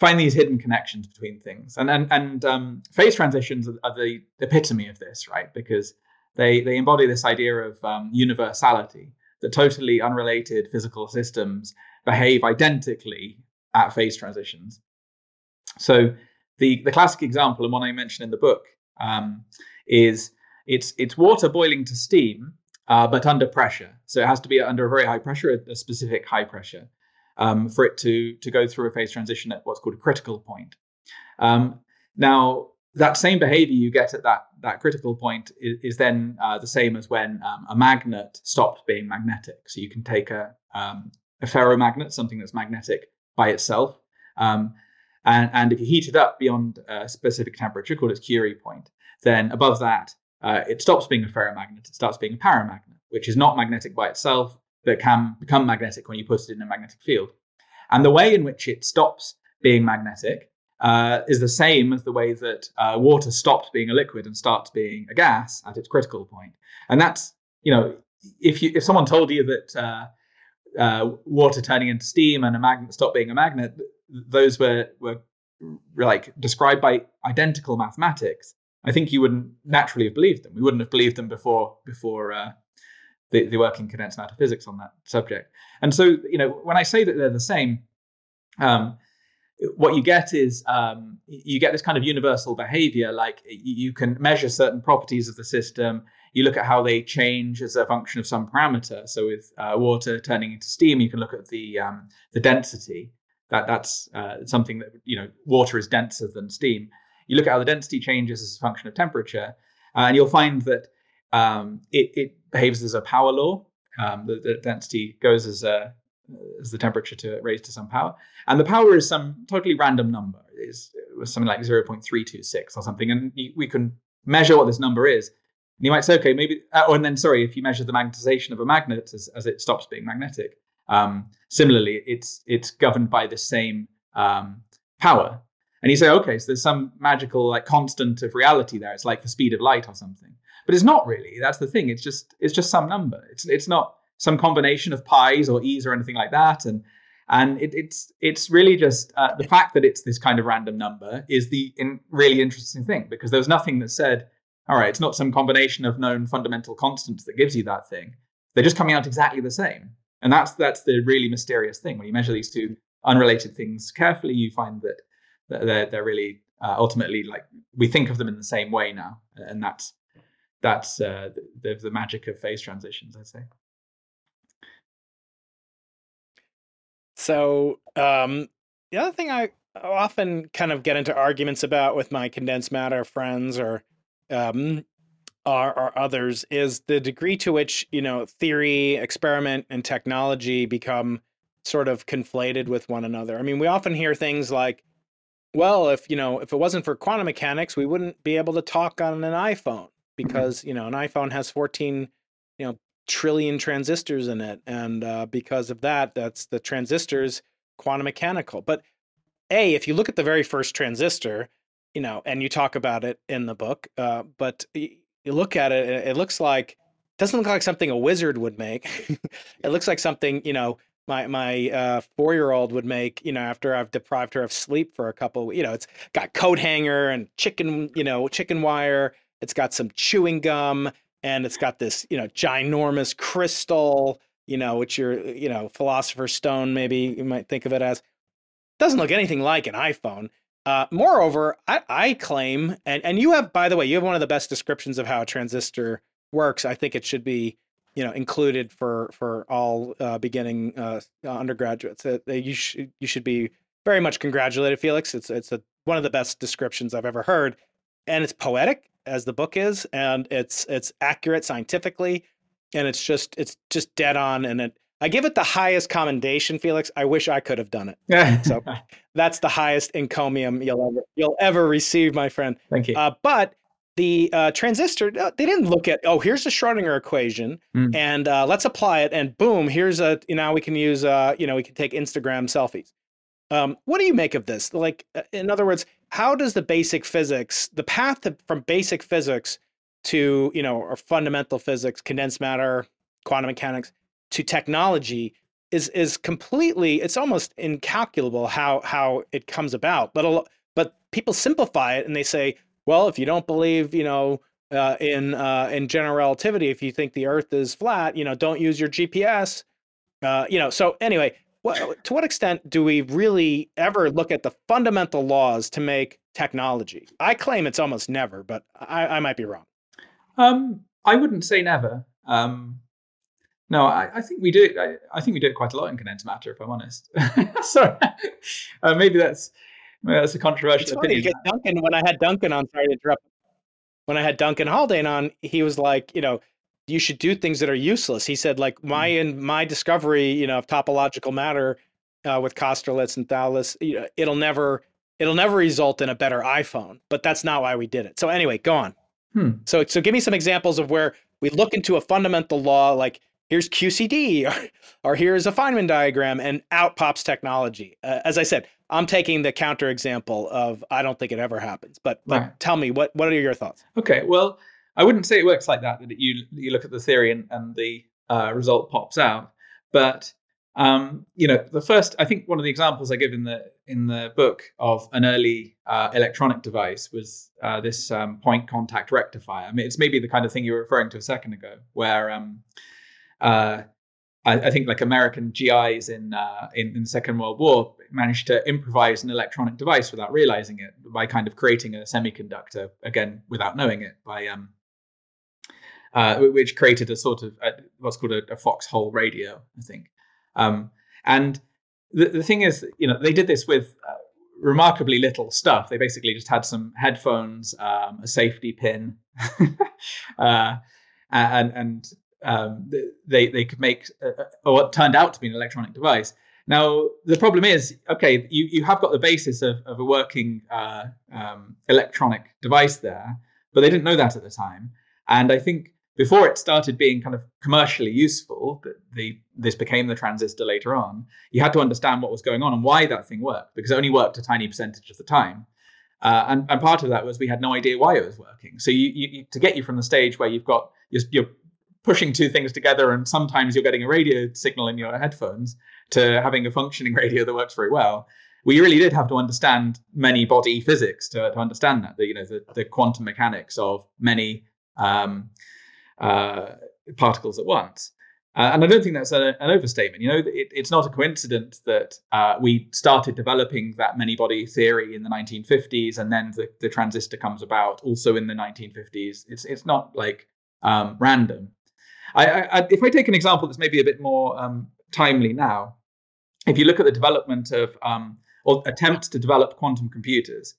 find these hidden connections between things. And and, and um, phase transitions are, the epitome of this right? Because they they embody this idea of um, universality that totally unrelated physical systems behave identically at phase transitions so the the classic example and one i mention in the book um, is it's it's water boiling to steam uh, but under pressure. So it has to be under a very high pressure, a, a specific high pressure, um, for it to to go through a phase transition at what's called a critical point. Um, now, that same behavior you get at that that critical point is, is then uh, the same as when um, a magnet stops being magnetic. So you can take a um, a ferromagnet, something that's magnetic by itself, um, and, and if you heat it up beyond a specific temperature called its Curie point, then above that uh, it stops being a ferromagnet, it starts being a paramagnet, which is not magnetic by itself, but can become magnetic when you put it in a magnetic field. And the way in which it stops being magnetic uh, is the same as the way that uh, water stops being a liquid and starts being a gas at its critical point. And that's, you know, if you if someone told you that uh, uh water turning into steam and a magnet stop being a magnet, those were were like described by identical mathematics. I think you wouldn't naturally have believed them. We wouldn't have believed them before before uh, the, the work in condensed matter physics on that subject. And so, you know, when I say that they're the same, um, what you get is um, you get this kind of universal behavior. Like you can measure certain properties of the system. You look at how they change as a function of some parameter. So with uh, water turning into steam, you can look at the um, the density. That that's uh, something that you know water is denser than steam. You look at how the density changes as a function of temperature, uh, and you'll find that um, it, it, behaves as a power law. Um, the, the, density goes as a as the temperature to raised to some power, and the power is some totally random number. Is was something like zero point three two six or something, and we can measure what this number is. And you might say, okay, maybe, uh, oh, and then sorry, if you measure the magnetization of a magnet as, as it stops being magnetic, um, similarly, it's it's governed by the same um, power. And you say, okay, so there's some magical like constant of reality there. It's like the speed of light or something. But it's not really. That's the thing. It's just it's just some number. It's it's not some combination of pi's or e's or anything like that. And and it, it's it's really just uh, the fact that it's this kind of random number is the in, really interesting thing because there was nothing that said, all right, it's not some combination of known fundamental constants that gives you that thing. They're just coming out exactly the same. And that's that's the really mysterious thing. When you measure these two unrelated things carefully, you find that they're they're really uh, ultimately like we think of them in the same way now, and that's that's uh, the, the magic of phase transitions, I'd say. So um, the other thing I often kind of get into arguments about with my condensed matter friends or um, or, or, others is the degree to which you know theory, experiment, and technology become sort of conflated with one another. I mean, we often hear things like, "Well, if you know, if it wasn't for quantum mechanics, we wouldn't be able to talk on an iPhone." Mm-hmm. because you know an iPhone has 14 you know trillion transistors in it, and uh, because of that, that's the transistors quantum mechanical. But a, if you look at the very first transistor, you know, and you talk about it in the book, uh, but you look at it, it looks like doesn't look like something a wizard would make. it looks like something you know my my uh, four year old would make. You know, after I've deprived her of sleep for a couple. You know, it's got coat hanger and chicken. You know, chicken wire it's got some chewing gum and it's got this, you know, ginormous crystal, you know, which you're, you know, philosopher's stone, maybe you might think of it as. Doesn't look anything like an iPhone. Uh, moreover, I, I claim, and, and you have, by the way, you have one of the best descriptions of how a transistor works. I think it should be, you know, included for for all uh, beginning uh, undergraduates. Uh, you should you should be very much congratulated, Felix. It's it's a, one of the best descriptions I've ever heard, and it's poetic as the book is, and it's it's accurate scientifically, and it's just it's just dead on, and it. I give it the highest commendation, Felix. I wish I could have done it. Yeah, so that's the highest encomium you'll ever you'll ever receive, my friend. Thank you. Uh, but the uh, transistor, uh, they didn't look at oh here's the Schrodinger equation, mm. and uh, let's apply it, and boom, here's a you know we can use uh you know we can take Instagram selfies. Um, what do you make of this? Like, uh, in other words, how does the basic physics, the path to, from basic physics to, you know, or fundamental physics, condensed matter, quantum mechanics, to technology is is completely, it's almost incalculable how how it comes about. But a, but people simplify it and they say, well, if you don't believe, you know, uh, in uh, in general relativity, if you think the Earth is flat, you know, don't use your GPS. Uh, you know, so anyway, what, to what extent do we really ever look at the fundamental laws to make technology? I claim it's almost never, but I, I might be wrong. Um, I wouldn't say never. Um, no, I, I, think we do. I, I, think we do it quite a lot in condensed matter, if I'm honest. Sorry, uh, maybe that's maybe that's a controversial it's opinion. Funny, Duncan, when I had Duncan on, sorry to interrupt. When I had Duncan Haldane on, he was like, you know, you should do things that are useless. He said, like my mm. in my discovery, you know, of topological matter uh, with Kosterlitz and Thouless, you know, it'll never it'll never result in a better iPhone. But that's not why we did it. So anyway, go on. Hmm. So so give me some examples of where we look into a fundamental law like here's QCD or, or here's a Feynman diagram and out pops technology. Uh, as I said, I'm taking the counterexample of I don't think it ever happens. But but Right. tell me what what are your thoughts? Okay, well, I wouldn't say it works like that. That you you look at the theory and, and the uh, result pops out. But um, you know, the first I think one of the examples I give in the in the book of an early uh, electronic device was uh, this um, point contact rectifier. I mean, it's maybe the kind of thing you were referring to a second ago, where um, uh, I, I think like American GIs in, uh, in in the Second World War managed to improvise an electronic device without realizing it by kind of creating a semiconductor again without knowing it by um, uh, which created a sort of uh what's called a, a foxhole radio, I think. Um, and the, the thing is, you know, they did this with uh, remarkably little stuff. They basically just had some headphones, um, a safety pin, uh, and and um, they they could make uh, uh, what turned out to be an electronic device. Now the problem is, okay, you, you have got the basis of, of a working uh, um, electronic device there, but they didn't know that at the time. And I think before it started being kind of commercially useful, the, this became the transistor later on. You had to understand what was going on and why that thing worked, because it only worked a tiny percentage of the time. Uh, and, and part of that was we had no idea why it was working. So you, you, you to get you from the stage where you've got you're, you're pushing two things together, and sometimes you're getting a radio signal in your headphones, to having a functioning radio that works very well. We really did have to understand many body physics to, to understand that. The, you know the, the quantum mechanics of many um, uh, particles at once. Uh, and I don't think that's a, an overstatement. You know, it, it's not a coincidence that uh, we started developing that many body theory in the 1950s, and then the, the transistor comes about also in the 1950s. It's it's not like um, random. I, I, if I take an example that's maybe a bit more um, timely now, if you look at the development of um, or attempts to develop quantum computers,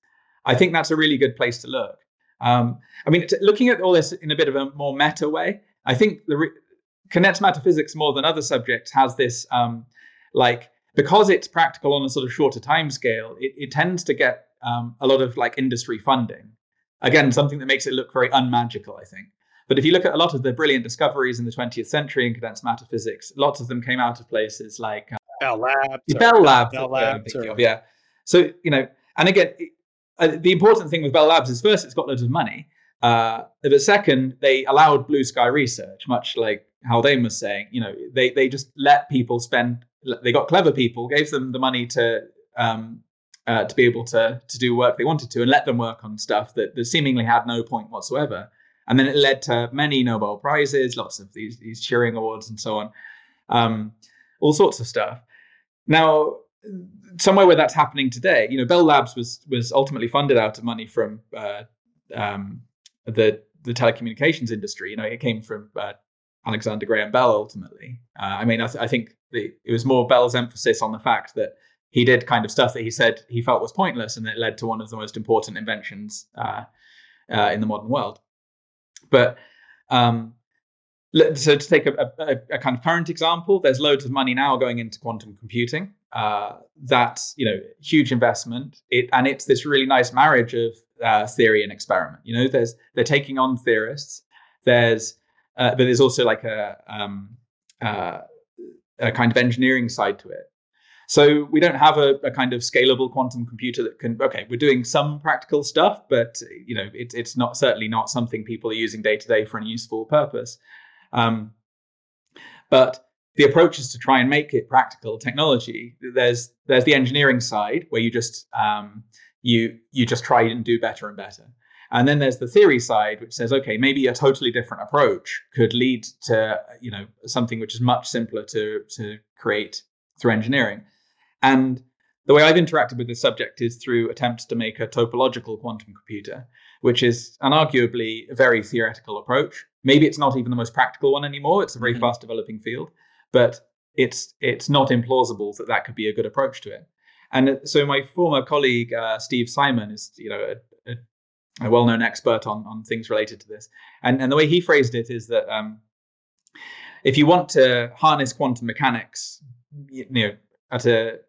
I think that's a really good place to look. Um, I mean, looking at all this in a bit of a more meta way, I think the re- condensed matter physics, more than other subjects, has this um, like because it's practical on a sort of shorter time scale, it, it tends to get um, a lot of like industry funding. Again, something that makes it look very unmagical, I think. But if you look at a lot of the brilliant discoveries in the 20th century in condensed matter physics, lots of them came out of places like uh, Bell Labs. Bell Labs. Bell that's what I'm Labs or- of, yeah. So you know, and again, it- uh, the important thing with Bell Labs is first, it's got loads of money. Uh, but second, they allowed blue sky research, much like Haldane was saying. You know, they they just let people spend. They got clever people, gave them the money to um, uh, to be able to to do work they wanted to, and let them work on stuff that, that seemingly had no point whatsoever. And then it led to many Nobel prizes, lots of these these Turing awards, and so on, um, all sorts of stuff. Now, somewhere where that's happening today, you know, Bell Labs was was ultimately funded out of money from uh, um, the the telecommunications industry. You know, it came from uh, Alexander Graham Bell ultimately. Uh, I mean, I, th- I think the, it was more Bell's emphasis on the fact that he did kind of stuff that he said he felt was pointless, and it led to one of the most important inventions uh, uh, in the modern world. But um, so to take a, a, a kind of current example, there's loads of money now going into quantum computing. Uh, that's you know huge investment. It and it's this really nice marriage of uh, theory and experiment. You know, there's they're taking on theorists. There's uh, but there's also like a um, uh, a kind of engineering side to it. So we don't have a, a kind of scalable quantum computer that can. Okay, we're doing some practical stuff, but you know, it's it's not certainly not something people are using day to day for any useful purpose. Um, but the approach is to try and make it practical technology. There's there's the engineering side where you just um, you you just try and do better and better. And then there's the theory side, which says, okay, maybe a totally different approach could lead to you know something which is much simpler to to create through engineering. And the way I've interacted with this subject is through attempts to make a topological quantum computer, which is an arguably very theoretical approach. Maybe it's not even the most practical one anymore. It's a very Mhm. fast developing field, but it's it's not implausible that that could be a good approach to it. And uh, so my former colleague uh, Steve Simon is you know a, a, a well-known expert on on things related to this, and and the way he phrased it is that um, if you want to harness quantum mechanics, you know, at a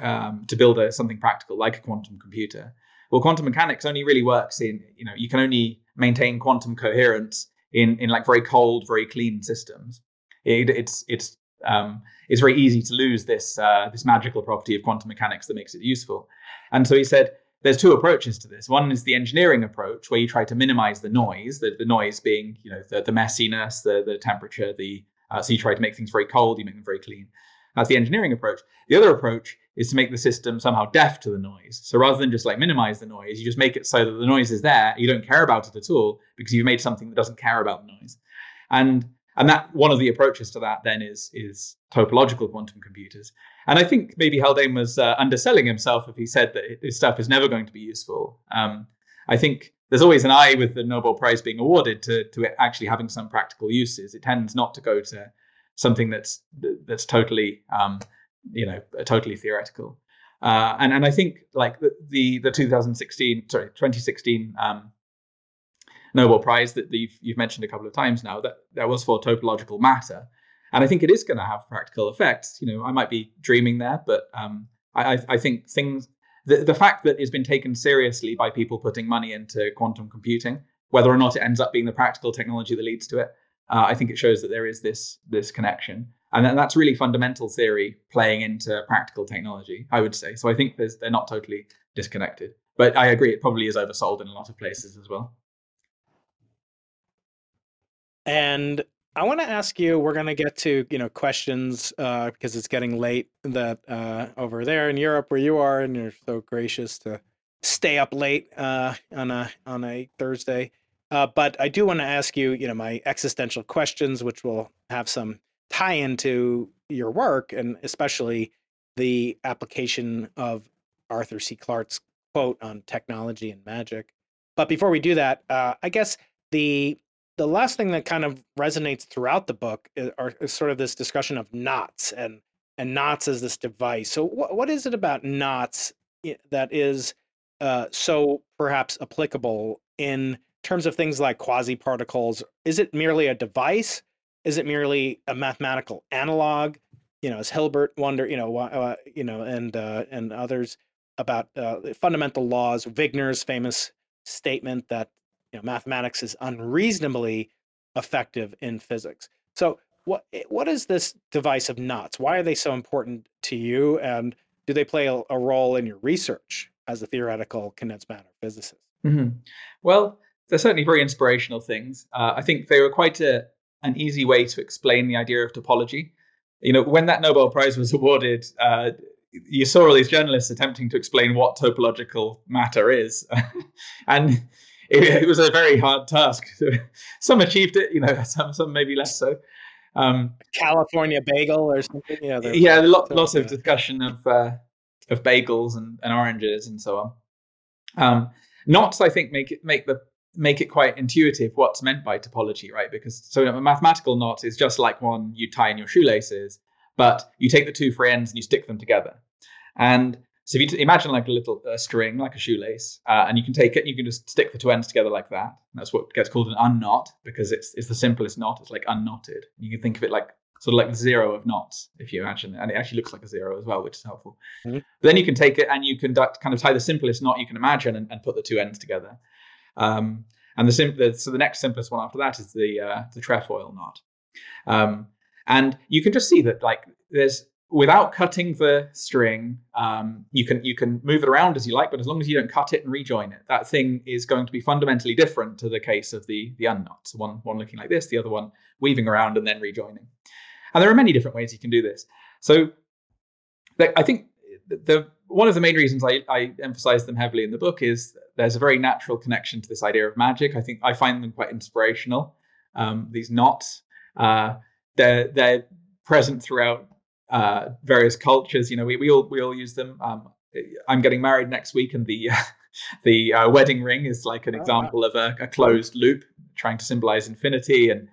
um, to build a, something practical like a quantum computer. Well, quantum mechanics only really works in you know you can only maintain quantum coherence in in like very cold, very clean systems. It, it's it's um, it's very easy to lose this uh, this magical property of quantum mechanics that makes it useful. And so he said there's two approaches to this. One is the engineering approach, where you try to minimize the noise, the, the noise being you know the, the messiness, the the temperature, the uh, so you try to make things very cold, you make them very clean. That's the engineering approach. The other approach is to make the system somehow deaf to the noise. So rather than just like minimize the noise, you just make it so that the noise is there. You don't care about it at all because you've made something that doesn't care about the noise. And and that one of the approaches to that then is is topological quantum computers. And I think maybe Haldane was uh, underselling himself if he said that his stuff is never going to be useful. Um, I think there's always an eye with the Nobel Prize being awarded to to actually having some practical uses. It tends not to go to something that's that's totally um, you know totally theoretical. Uh, and and I think like the the, the 2016 sorry 2016 um, Nobel Prize that you've, you've mentioned a couple of times now that that was for topological matter, and I think it is going to have practical effects. You know, I might be dreaming there, but um, I, I think things the, the fact that it's been taken seriously by people putting money into quantum computing, whether or not it ends up being the practical technology that leads to it, uh, I think it shows that there is this this connection, and that's really fundamental theory playing into practical technology. I would say so. I think they're not totally disconnected, but I agree it probably is oversold in a lot of places as well. And I want to ask you. We're going to get to you know questions uh, because it's getting late. That uh, over there in Europe, where you are, and you're so gracious to stay up late uh, on a on a Thursday. Uh, but I do want to ask you, you know, my existential questions, which will have some tie into your work, and especially the application of Arthur C. Clarke's quote on technology and magic. But before we do that, uh, I guess the the last thing that kind of resonates throughout the book is, are, is sort of this discussion of knots and and knots as this device. So wh- what is it about knots that is uh, so perhaps applicable in terms of things like quasi particles? Is it merely a device? Is it merely a mathematical analog? You know, as Hilbert wonder, you know, uh, you know, and uh, and others about uh, fundamental laws. Wigner's famous statement that you know, mathematics is unreasonably effective in physics. So what eh, what is this device of knots? Why are they so important to you? And do they play a, a role in your research as a theoretical condensed matter physicist? Mm-hmm. Well, they're certainly very inspirational things. Uh, I think they were quite a, an easy way to explain the idea of topology. You know, when that Nobel Prize was awarded, uh, you saw all these journalists attempting to explain what topological matter is, and it, it, was a very hard task. some achieved it, you know, some some maybe less so. Um, California bagel or something. Yeah, yeah, lot, lots of discussion of uh, of bagels and, and oranges and so on. Um, knots, I think, make it make the make it quite intuitive what's meant by topology, right? Because so a mathematical knot is just like one you tie in your shoelaces, but you take the two free ends and you stick them together. And so if you t- imagine like a little uh, string, like a shoelace, uh, and you can take it, and you can just stick the two ends together like that. That's what gets called an unknot because it's it's the simplest knot. It's like unknotted. You can think of it like sort of like the zero of knots, if you imagine it, and it actually looks like a zero as well, which is helpful. Mm-hmm. then you can take it and you can kind of tie the simplest knot you can imagine and, and put the two ends together. Um, and the, sim- the, so the next simplest one after that is the uh, the trefoil knot. Um, and you can just see that like there's without cutting the string, um, you can you can move it around as you like, but as long as you don't cut it and rejoin it, that thing is going to be fundamentally different to the case of the the unknot. So one one looking like this, the other one weaving around and then rejoining. And there are many different ways you can do this. So I think the one of the main reasons I, I emphasize them heavily in the book is there's a very natural connection to this idea of magic. I think I find them quite inspirational. Um, these knots, uh, they're they're present throughout uh, various cultures. You know, we, we all we all use them. Um, I'm getting married next week, and the the uh, wedding ring is like an oh, example wow. of a, a, closed loop, trying to symbolize infinity and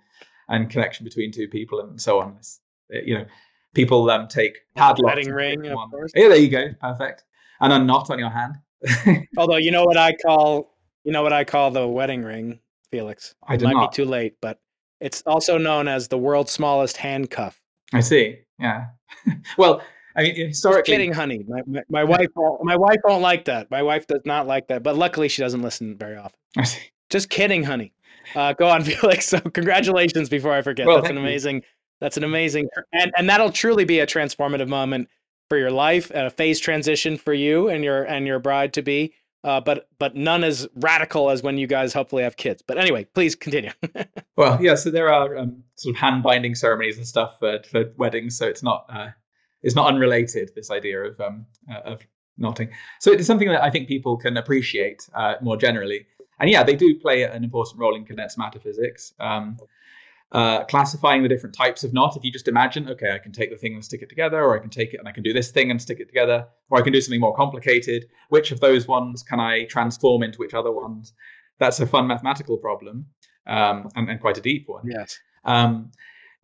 and connection between two people, and so on. It's, you know, people um, take padlocks. Wedding ring, of course. Yeah, there you go, perfect. And a knot on your hand. Although you know what I call you know what I call the wedding ring, Felix. I it might not. be too late, but it's also known as the world's smallest handcuff. I see. Yeah. well, I mean, historically, Just kidding, honey. My, my, my wife, my wife won't like that. My wife does not like that. But luckily, she doesn't listen very often. I see. Just kidding, honey. Uh, go on, Felix. So, congratulations. Before I forget, well, that's an amazing, you. That's an amazing, and and that'll truly be a transformative moment for your life, a phase transition for you and your and your bride to be. Uh, but but none as radical as when you guys hopefully have kids. But anyway, please continue. well, yeah. So there are um, sort of hand binding ceremonies and stuff for, for weddings. So it's not uh, it's not unrelated. This idea of um, uh, of knotting. So it's something that I think people can appreciate uh, more generally. And yeah, they do play an important role in condensed matter physics. Um, uh, classifying the different types of knot. If you just imagine, okay, I can take the thing and stick it together, or I can take it and I can do this thing and stick it together, or I can do something more complicated. Which of those ones can I transform into which other ones? That's a fun mathematical problem um, and, and, quite a deep one. Yes. Um,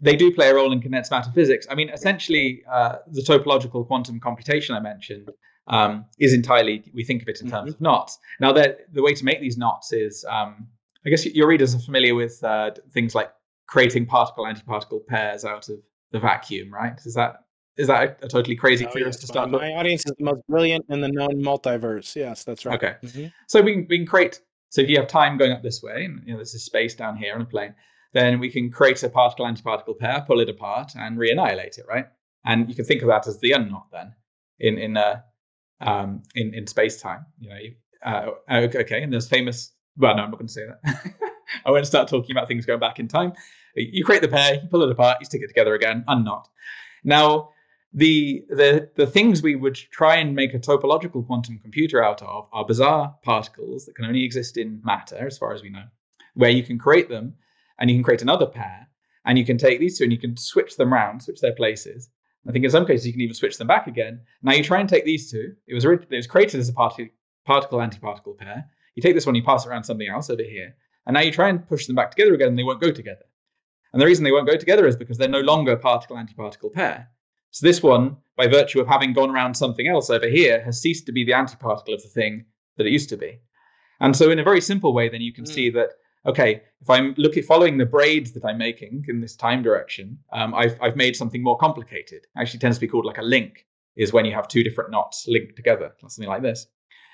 they do play a role in condensed matter physics. I mean, essentially, uh, the topological quantum computation I mentioned um, is entirely, we think of it in terms mm-hmm. of knots. Now, the way to make these knots is, um, I guess your readers are familiar with uh, things like creating particle antiparticle pairs out of the vacuum, right? Is that is that a, a totally crazy oh, theorem yes. to start? My, my audience is the most brilliant in the known multiverse. Yes, that's right. Okay, mm-hmm. so we can, we can create. So if you have time going up this way, and you know this is space down here on a plane, then we can create a particle antiparticle pair, pull it apart, and reannihilate it, right? And you can think of that as the unknot then in in uh, um, in in space time. You know, you, uh, okay, and there's famous. Well, no, I'm not going to say that. I won't start talking about things going back in time. You create the pair, you pull it apart, you stick it together again, unknot. Now, the the the things we would try and make a topological quantum computer out of are bizarre particles that can only exist in matter, as far as we know, where you can create them and you can create another pair, and you can take these two and you can switch them around, switch their places. I think in some cases you can even switch them back again. Now you try and take these two. It was it was created as a particle particle antiparticle pair. You take this one, you pass it around something else over here, and now you try and push them back together again, and they won't go together. And the reason they won't go together is because they're no longer a particle antiparticle pair. So this one, by virtue of having gone around something else over here, has ceased to be the antiparticle of the thing that it used to be. And so, in a very simple way, then you can mm. see that okay, if I'm looking following the braids that I'm making in this time direction, um, I've I've made something more complicated. It actually tends to be called like a link, is when you have two different knots linked together, something like this.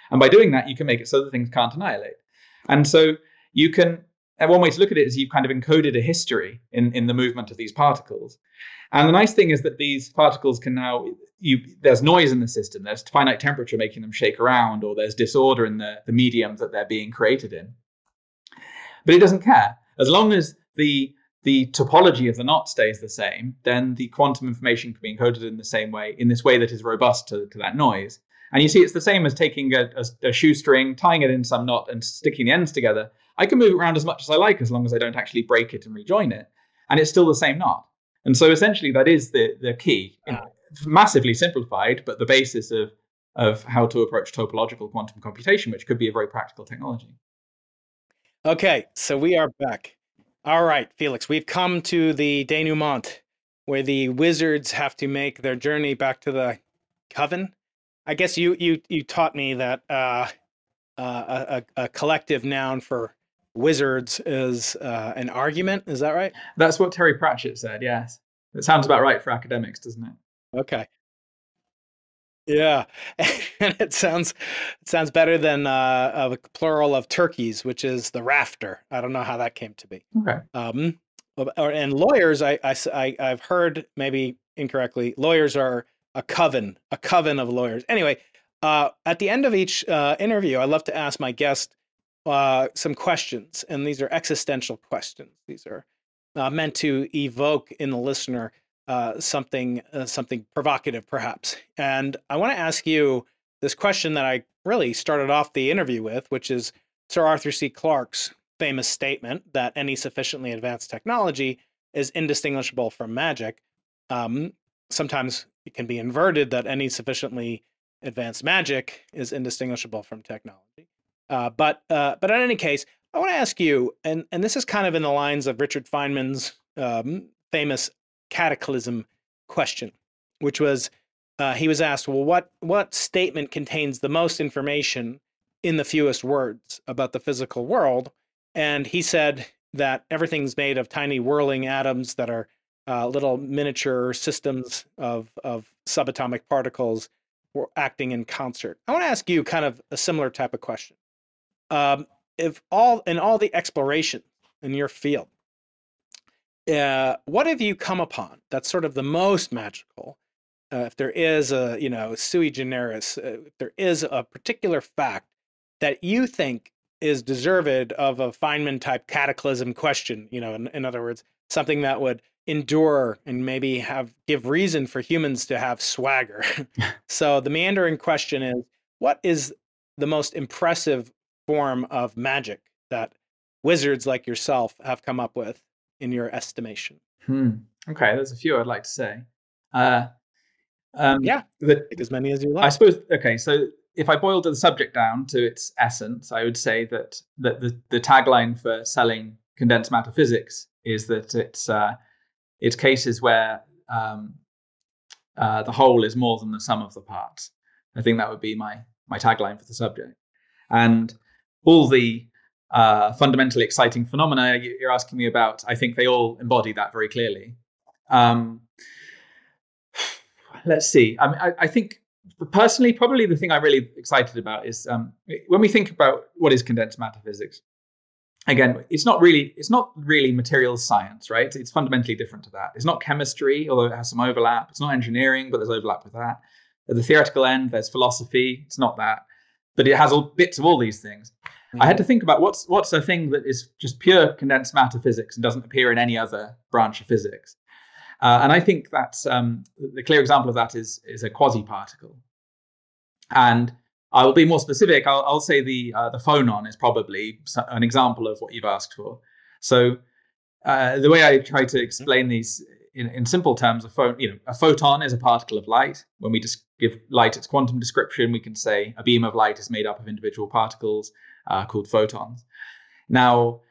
And by doing that, you can make it so that things can't annihilate. And so you can and one way to look at it is you've kind of encoded a history in, in the movement of these particles. And the nice thing is that these particles can now, you, there's noise in the system, there's finite temperature making them shake around, or there's disorder in the, the medium that they're being created in. But it doesn't care. As long as the, the topology of the knot stays the same, then the quantum information can be encoded in the same way, in this way that is robust to, to that noise. And you see, it's the same as taking a, a, a shoestring, tying it in some knot, and sticking the ends together. I can move it around as much as I like as long as I don't actually break it and rejoin it. And it's still the same knot. And so essentially that is the, the key. massively simplified, but the basis of, of how to approach topological quantum computation, which could be a very practical technology. Okay, so we are back. All right, Felix, we've come to the denouement where the wizards have to make their journey back to the coven. I guess you you you taught me that uh, uh, a, a collective noun for wizards is uh, an argument. Is that right? That's what Terry Pratchett said. Yes, it sounds about right for academics, doesn't it? Okay. Yeah, and it sounds it sounds better than uh, a plural of turkeys, which is the rafter. I don't know how that came to be. Okay. Um, or, and lawyers, I, I, I I've heard maybe incorrectly. Lawyers are a coven, a coven of lawyers. Anyway, uh, at the end of each uh, interview, I love to ask my guest uh, some questions, and these are existential questions. These are uh, meant to evoke in the listener uh, something uh, something provocative, perhaps. And I want to ask you this question that I really started off the interview with, which is Sir Arthur C. Clarke's famous statement that any sufficiently advanced technology is indistinguishable from magic. Um, sometimes it can be inverted that any sufficiently advanced magic is indistinguishable from technology. Uh, but uh, but in any case, I want to ask you, and and this is kind of in the lines of Richard Feynman's um, famous cataclysm question, which was uh, he was asked, well, what what statement contains the most information in the fewest words about the physical world? And he said that everything's made of tiny whirling atoms that are uh, little miniature systems of of subatomic particles acting in concert. I want to ask you kind of a similar type of question um, if all in all the exploration in your field, uh, what have you come upon that's sort of the most magical? Uh, if there is a, you know, sui generis, uh, if there is a particular fact that you think is deserved of a Feynman type cataclysm question, you know, in, in other words, something that would endure and maybe have give reason for humans to have swagger. so the meandering question is what is the most impressive form of magic that wizards like yourself have come up with in your estimation? Hmm. Okay, there's a few I'd like to say. Uh, um, yeah, the, as many as you like. I suppose. Okay, so if I boiled the subject down to its essence, I would say that that the, the tagline for selling condensed matter physics is that it's uh, it's cases where um, uh, the whole is more than the sum of the parts. I think that would be my my tagline for the subject, and all the uh, fundamentally exciting phenomena you're asking me about, I think they all embody that very clearly. Um, let's see. I mean, I, I, think personally, probably the thing I'm really excited about is um, when we think about what is condensed matter physics. Again, it's not really it's not really materials science, right? It's fundamentally different to that. It's not chemistry, although it has some overlap. It's not engineering, but there's overlap with that. At the theoretical end, there's philosophy. It's not that, but it has all bits of all these things. Mm-hmm. I had to think about what's what's a thing that is just pure condensed matter physics and doesn't appear in any other branch of physics. Uh, and I think that's um, the clear example of that is is a quasi particle. And I will be more specific. I'll, I'll say the uh, the phonon is probably an example of what you've asked for. So uh, the way I try to explain these in, in simple terms, a, pho- you know, a photon is a particle of light. When we just give light its quantum description, we can say a beam of light is made up of individual particles uh, called photons. Now,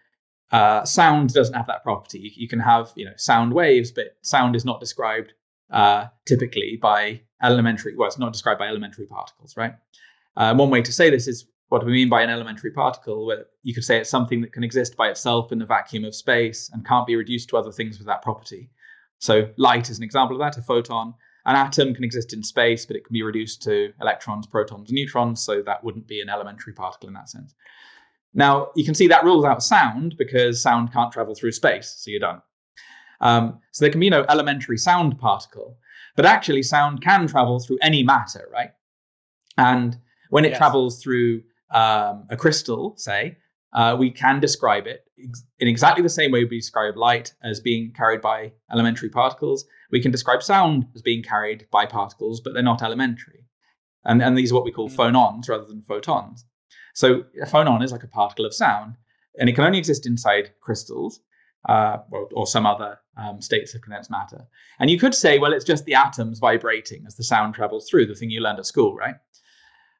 uh, sound doesn't have that property. You, can have you know sound waves, but sound is not described uh, typically by elementary. Well, it's not described by elementary particles, right? Uh, one way to say this is what do we mean by an elementary particle? Where you could say it's something that can exist by itself in the vacuum of space and can't be reduced to other things with that property. So light is an example of that. A photon. An atom can exist in space, but it can be reduced to electrons, protons, neutrons. So that wouldn't be an elementary particle in that sense. Now, you can see that rules out sound because sound can't travel through space, so you're done. Um, so there can be no elementary sound particle, but actually, sound can travel through any matter, right? And when it yes. travels through um, a crystal, say, uh, we can describe it in exactly the same way we describe light as being carried by elementary particles. We can describe sound as being carried by particles, but they're not elementary. And, and these are what we call mm. phonons rather than photons. So a phonon is like a particle of sound, and it can only exist inside crystals uh, or, or, some other um, states of condensed matter. And you could say, well, it's just the atoms vibrating as the sound travels through, the thing you learned at school, right?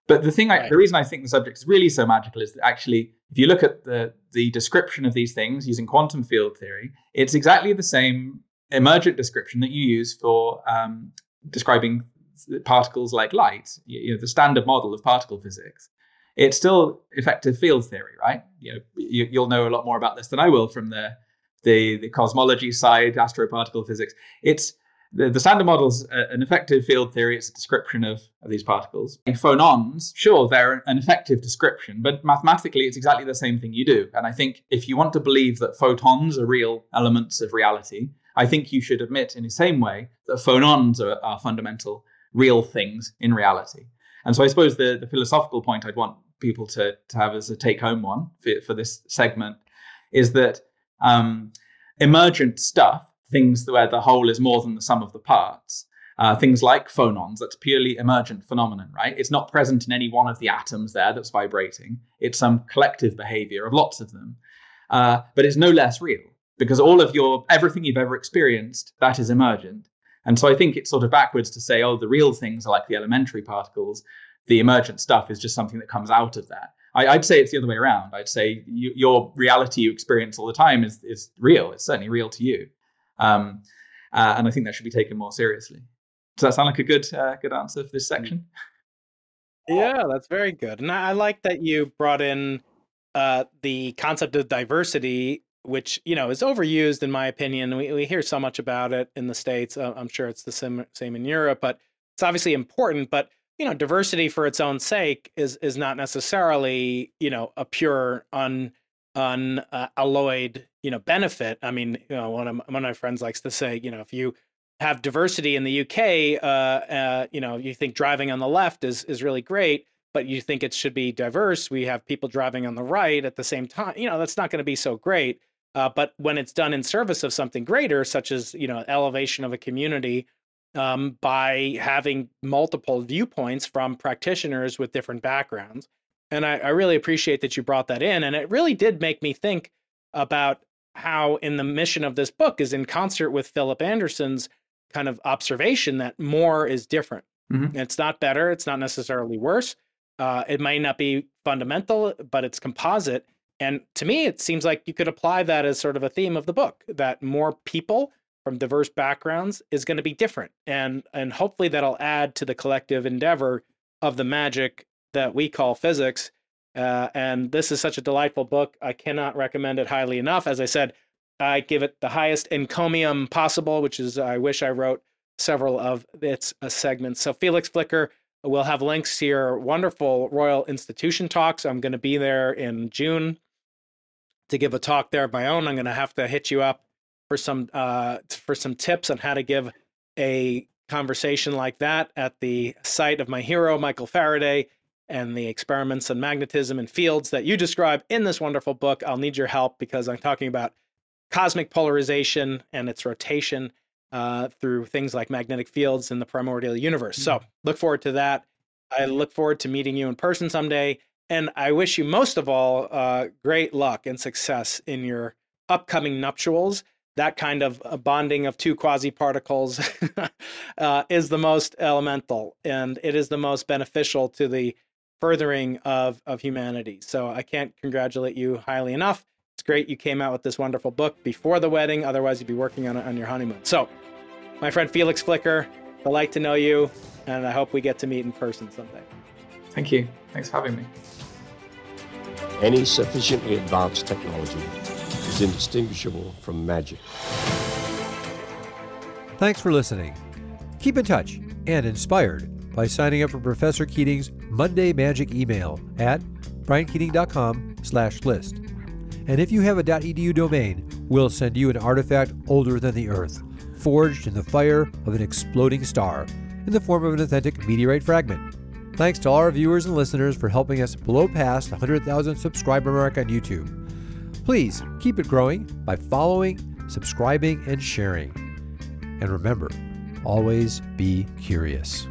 But the thing, I, the reason I think the subject is really so magical is that actually, if you look at the the description of these things using quantum field theory, it's exactly the same emergent description that you use for um, describing particles like light. You know, the standard model of particle physics it's still effective field theory, right? You know, you, will know a lot more about this than I will from the the, the cosmology side, astroparticle physics. It's the, the standard model's an effective field theory. It's a description of, of these particles. Phonons, sure, they're an effective description, but mathematically, it's exactly the same thing you do. And I think if you want to believe that photons are real elements of reality, I think you should admit in the same way that phonons are, are fundamental, real things in reality. And so I suppose the, the philosophical point I'd want people to, to have as a take home one for, for this segment is that um, emergent stuff, things where the whole is more than the sum of the parts, uh, things like phonons, that's purely emergent phenomenon, right? It's not present in any one of the atoms there that's vibrating. It's some collective behavior of lots of them. Uh, but it's no less real because all of your everything you've ever experienced that is emergent. And so I think it's sort of backwards to say, oh, the real things are like the elementary particles, the emergent stuff is just something that comes out of that. I, would say it's the other way around. I'd say you, your reality you experience all the time is is real. It's certainly real to you, um, uh, and I think that should be taken more seriously. Does that sound like a good uh, good answer for this section? Yeah, that's very good, and I, I like that you brought in uh, the concept of diversity, which you know is overused in my opinion. We we hear so much about it in the states. Uh, I'm sure it's the same same in Europe, but it's obviously important. But you know, diversity for its own sake is is not necessarily, you know, a pure un unalloyed, you know, benefit. I mean, you know, one of one of my friends likes to say, you know, if you have diversity in the UK, uh, uh, you know, you think driving on the left is is really great, but you think it should be diverse. We have people driving on the right at the same time. You know, that's not going to be so great. Uh, but when it's done in service of something greater, such as you know, elevation of a community um, by having multiple viewpoints from practitioners with different backgrounds, and I, I really appreciate that you brought that in, and it really did make me think about how, in the mission of this book, is in concert with Philip Anderson's kind of observation that more is different. Mhm. It's not better. It's not necessarily worse. Uh, it might not be fundamental, but it's composite. And to me, it seems like you could apply that as sort of a theme of the book that more people from diverse backgrounds is going to be different. And, and hopefully that'll add to the collective endeavor of the magic that we call physics. Uh, and this is such a delightful book. I cannot recommend it highly enough. As I said, I give it the highest encomium possible, which is I wish I wrote several of its uh, segments. So Felix Flicker we'll have links to your wonderful Royal Institution talks. I'm going to be there in June to give a talk there of my own. I'm going to have to hit you up for some uh, for some tips on how to give a conversation like that at the site of my hero Michael Faraday and the experiments on magnetism and fields that you describe in this wonderful book. I'll need your help because I'm talking about cosmic polarization and its rotation uh, through things like magnetic fields in the primordial universe. So look forward to that. I look forward to meeting you in person someday. And I wish you most of all uh, great luck and success in your upcoming nuptials. That kind of uh, bonding of two quasi particles uh, is the most elemental and it is the most beneficial to the furthering of, of humanity. So I can't congratulate you highly enough. It's great you came out with this wonderful book before the wedding. Otherwise, you'd be working on it on your honeymoon. So, my friend Felix Flicker, I'd like to know you, and I hope we get to meet in person someday. Thank you. Thanks for having me. Any sufficiently advanced technology is indistinguishable from magic. Thanks for listening. Keep in touch and inspired by signing up for Professor Keating's Monday Magic email at briankeating.com slash list. And if you have a .edu domain, we'll send you an artifact older than the Earth, forged in the fire of an exploding star, in the form of an authentic meteorite fragment. Thanks to all our viewers and listeners for helping us blow past the 100,000 subscriber mark on YouTube. Please keep it growing by following, subscribing, and sharing. And remember, always be curious.